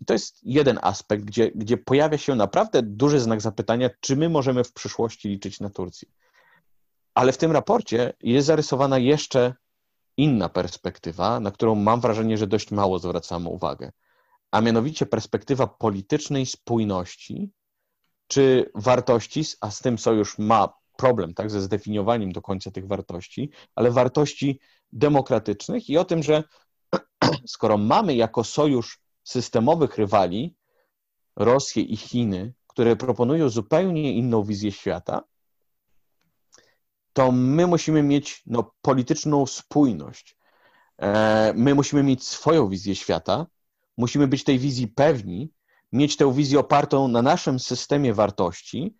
I to jest jeden aspekt, gdzie, gdzie pojawia się naprawdę duży znak zapytania, czy my możemy w przyszłości liczyć na Turcję. Ale w tym raporcie jest zarysowana jeszcze inna perspektywa, na którą mam wrażenie, że dość mało zwracamy uwagę, a mianowicie perspektywa politycznej spójności czy wartości, a z tym sojusz ma problem tak, ze zdefiniowaniem do końca tych wartości, ale wartości demokratycznych i o tym, że skoro mamy jako sojusz systemowych rywali Rosję i Chiny, które proponują zupełnie inną wizję świata, to my musimy mieć no, polityczną spójność. E, my musimy mieć swoją wizję świata, musimy być tej wizji pewni, mieć tę wizję opartą na naszym systemie wartości,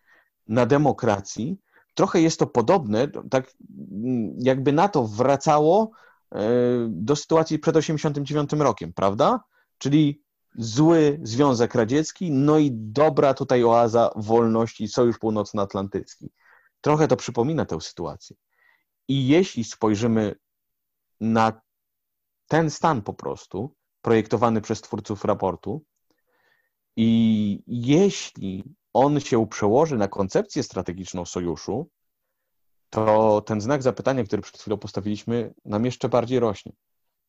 na demokracji. Trochę jest to podobne, tak jakby na to wracało e, do sytuacji przed 1989 rokiem, prawda? Czyli zły Związek Radziecki, no i dobra tutaj oaza wolności, Sojusz Północnoatlantycki. Trochę to przypomina tę sytuację. I jeśli spojrzymy na ten stan po prostu, projektowany przez twórców raportu, I jeśli on się przełoży na koncepcję strategiczną sojuszu, to ten znak zapytania, który przed chwilą postawiliśmy, nam jeszcze bardziej rośnie.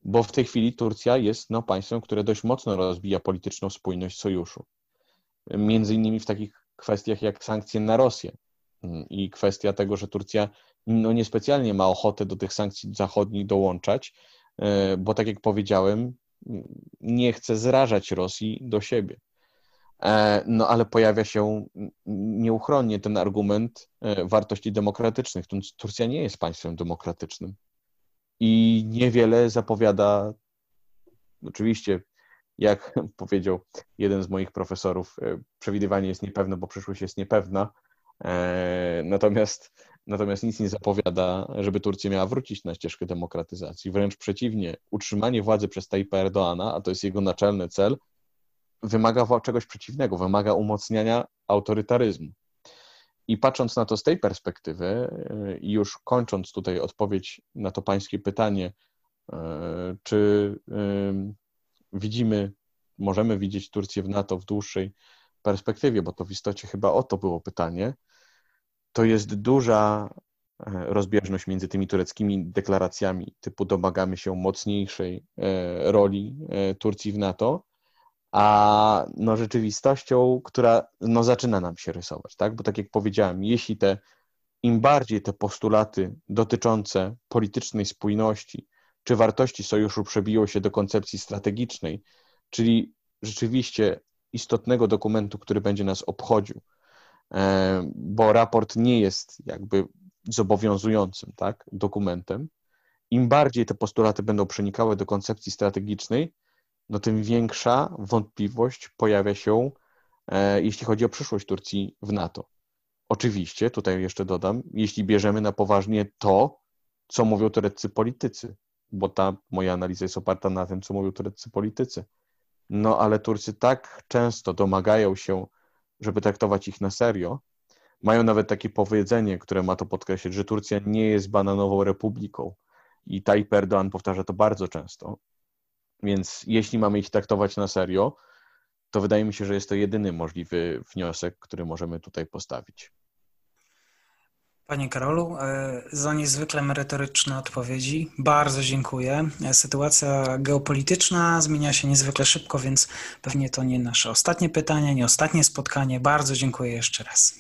Bo w tej chwili Turcja jest no, państwem, które dość mocno rozbija polityczną spójność sojuszu. Między innymi w takich kwestiach jak sankcje na Rosję i kwestia tego, że Turcja no, niespecjalnie ma ochotę do tych sankcji zachodnich dołączać, e, bo tak jak powiedziałem, nie chce zrażać Rosji do siebie. E, no ale pojawia się nieuchronnie ten argument e, wartości demokratycznych. Turcja nie jest państwem demokratycznym i niewiele zapowiada. Oczywiście, jak powiedział jeden z moich profesorów, e, przewidywanie jest niepewne, bo przyszłość jest niepewna. Natomiast, natomiast nic nie zapowiada, żeby Turcja miała wrócić na ścieżkę demokratyzacji. Wręcz przeciwnie, utrzymanie władzy przez Tayyipa Erdoana, a to jest jego naczelny cel, wymaga czegoś przeciwnego, wymaga umocniania autorytaryzmu. I patrząc na to z tej perspektywy, i już kończąc tutaj odpowiedź na to pańskie pytanie, y, czy y, widzimy, możemy widzieć Turcję w NATO w dłuższej perspektywie, bo to w istocie chyba o to było pytanie, to jest duża rozbieżność między tymi tureckimi deklaracjami typu domagamy się mocniejszej roli Turcji w NATO, a no rzeczywistością, która no zaczyna nam się rysować, tak? Bo tak jak powiedziałem, jeśli te im bardziej te postulaty dotyczące politycznej spójności czy wartości sojuszu przebiją się do koncepcji strategicznej, czyli rzeczywiście istotnego dokumentu, który będzie nas obchodził, e, bo raport nie jest jakby zobowiązującym tak, dokumentem. Im bardziej te postulaty będą przenikały do koncepcji strategicznej, no tym większa wątpliwość pojawia się, e, jeśli chodzi o przyszłość Turcji w NATO. Oczywiście, tutaj jeszcze dodam, jeśli bierzemy na poważnie to, co mówią tureccy politycy, bo ta moja analiza jest oparta na tym, co mówią tureccy politycy. No ale Turcy tak często domagają się, żeby traktować ich na serio, mają nawet takie powiedzenie, które ma to podkreślić, że Turcja nie jest bananową republiką. I Tayyip Erdoğan powtarza to bardzo często. Więc jeśli mamy ich traktować na serio, to wydaje mi się, że jest to jedyny możliwy wniosek, który możemy tutaj postawić. Panie Karolu, e, za niezwykle merytoryczne odpowiedzi. Bardzo dziękuję. Sytuacja geopolityczna zmienia się niezwykle szybko, więc pewnie to nie nasze ostatnie pytanie, nie ostatnie spotkanie. Bardzo dziękuję jeszcze raz.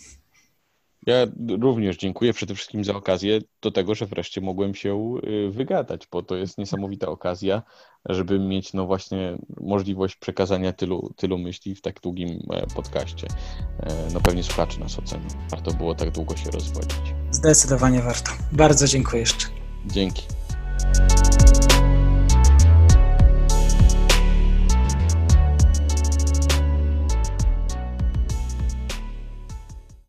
Ja również dziękuję przede wszystkim za okazję do tego, że wreszcie mogłem się y, wygadać, bo to jest niesamowita okazja, żeby mieć no właśnie możliwość przekazania tylu, tylu myśli w tak długim e, podcaście. E, no pewnie słuchacze nas ocenią. Warto było tak długo się rozwodzić. Zdecydowanie warto. Bardzo dziękuję jeszcze. Dzięki.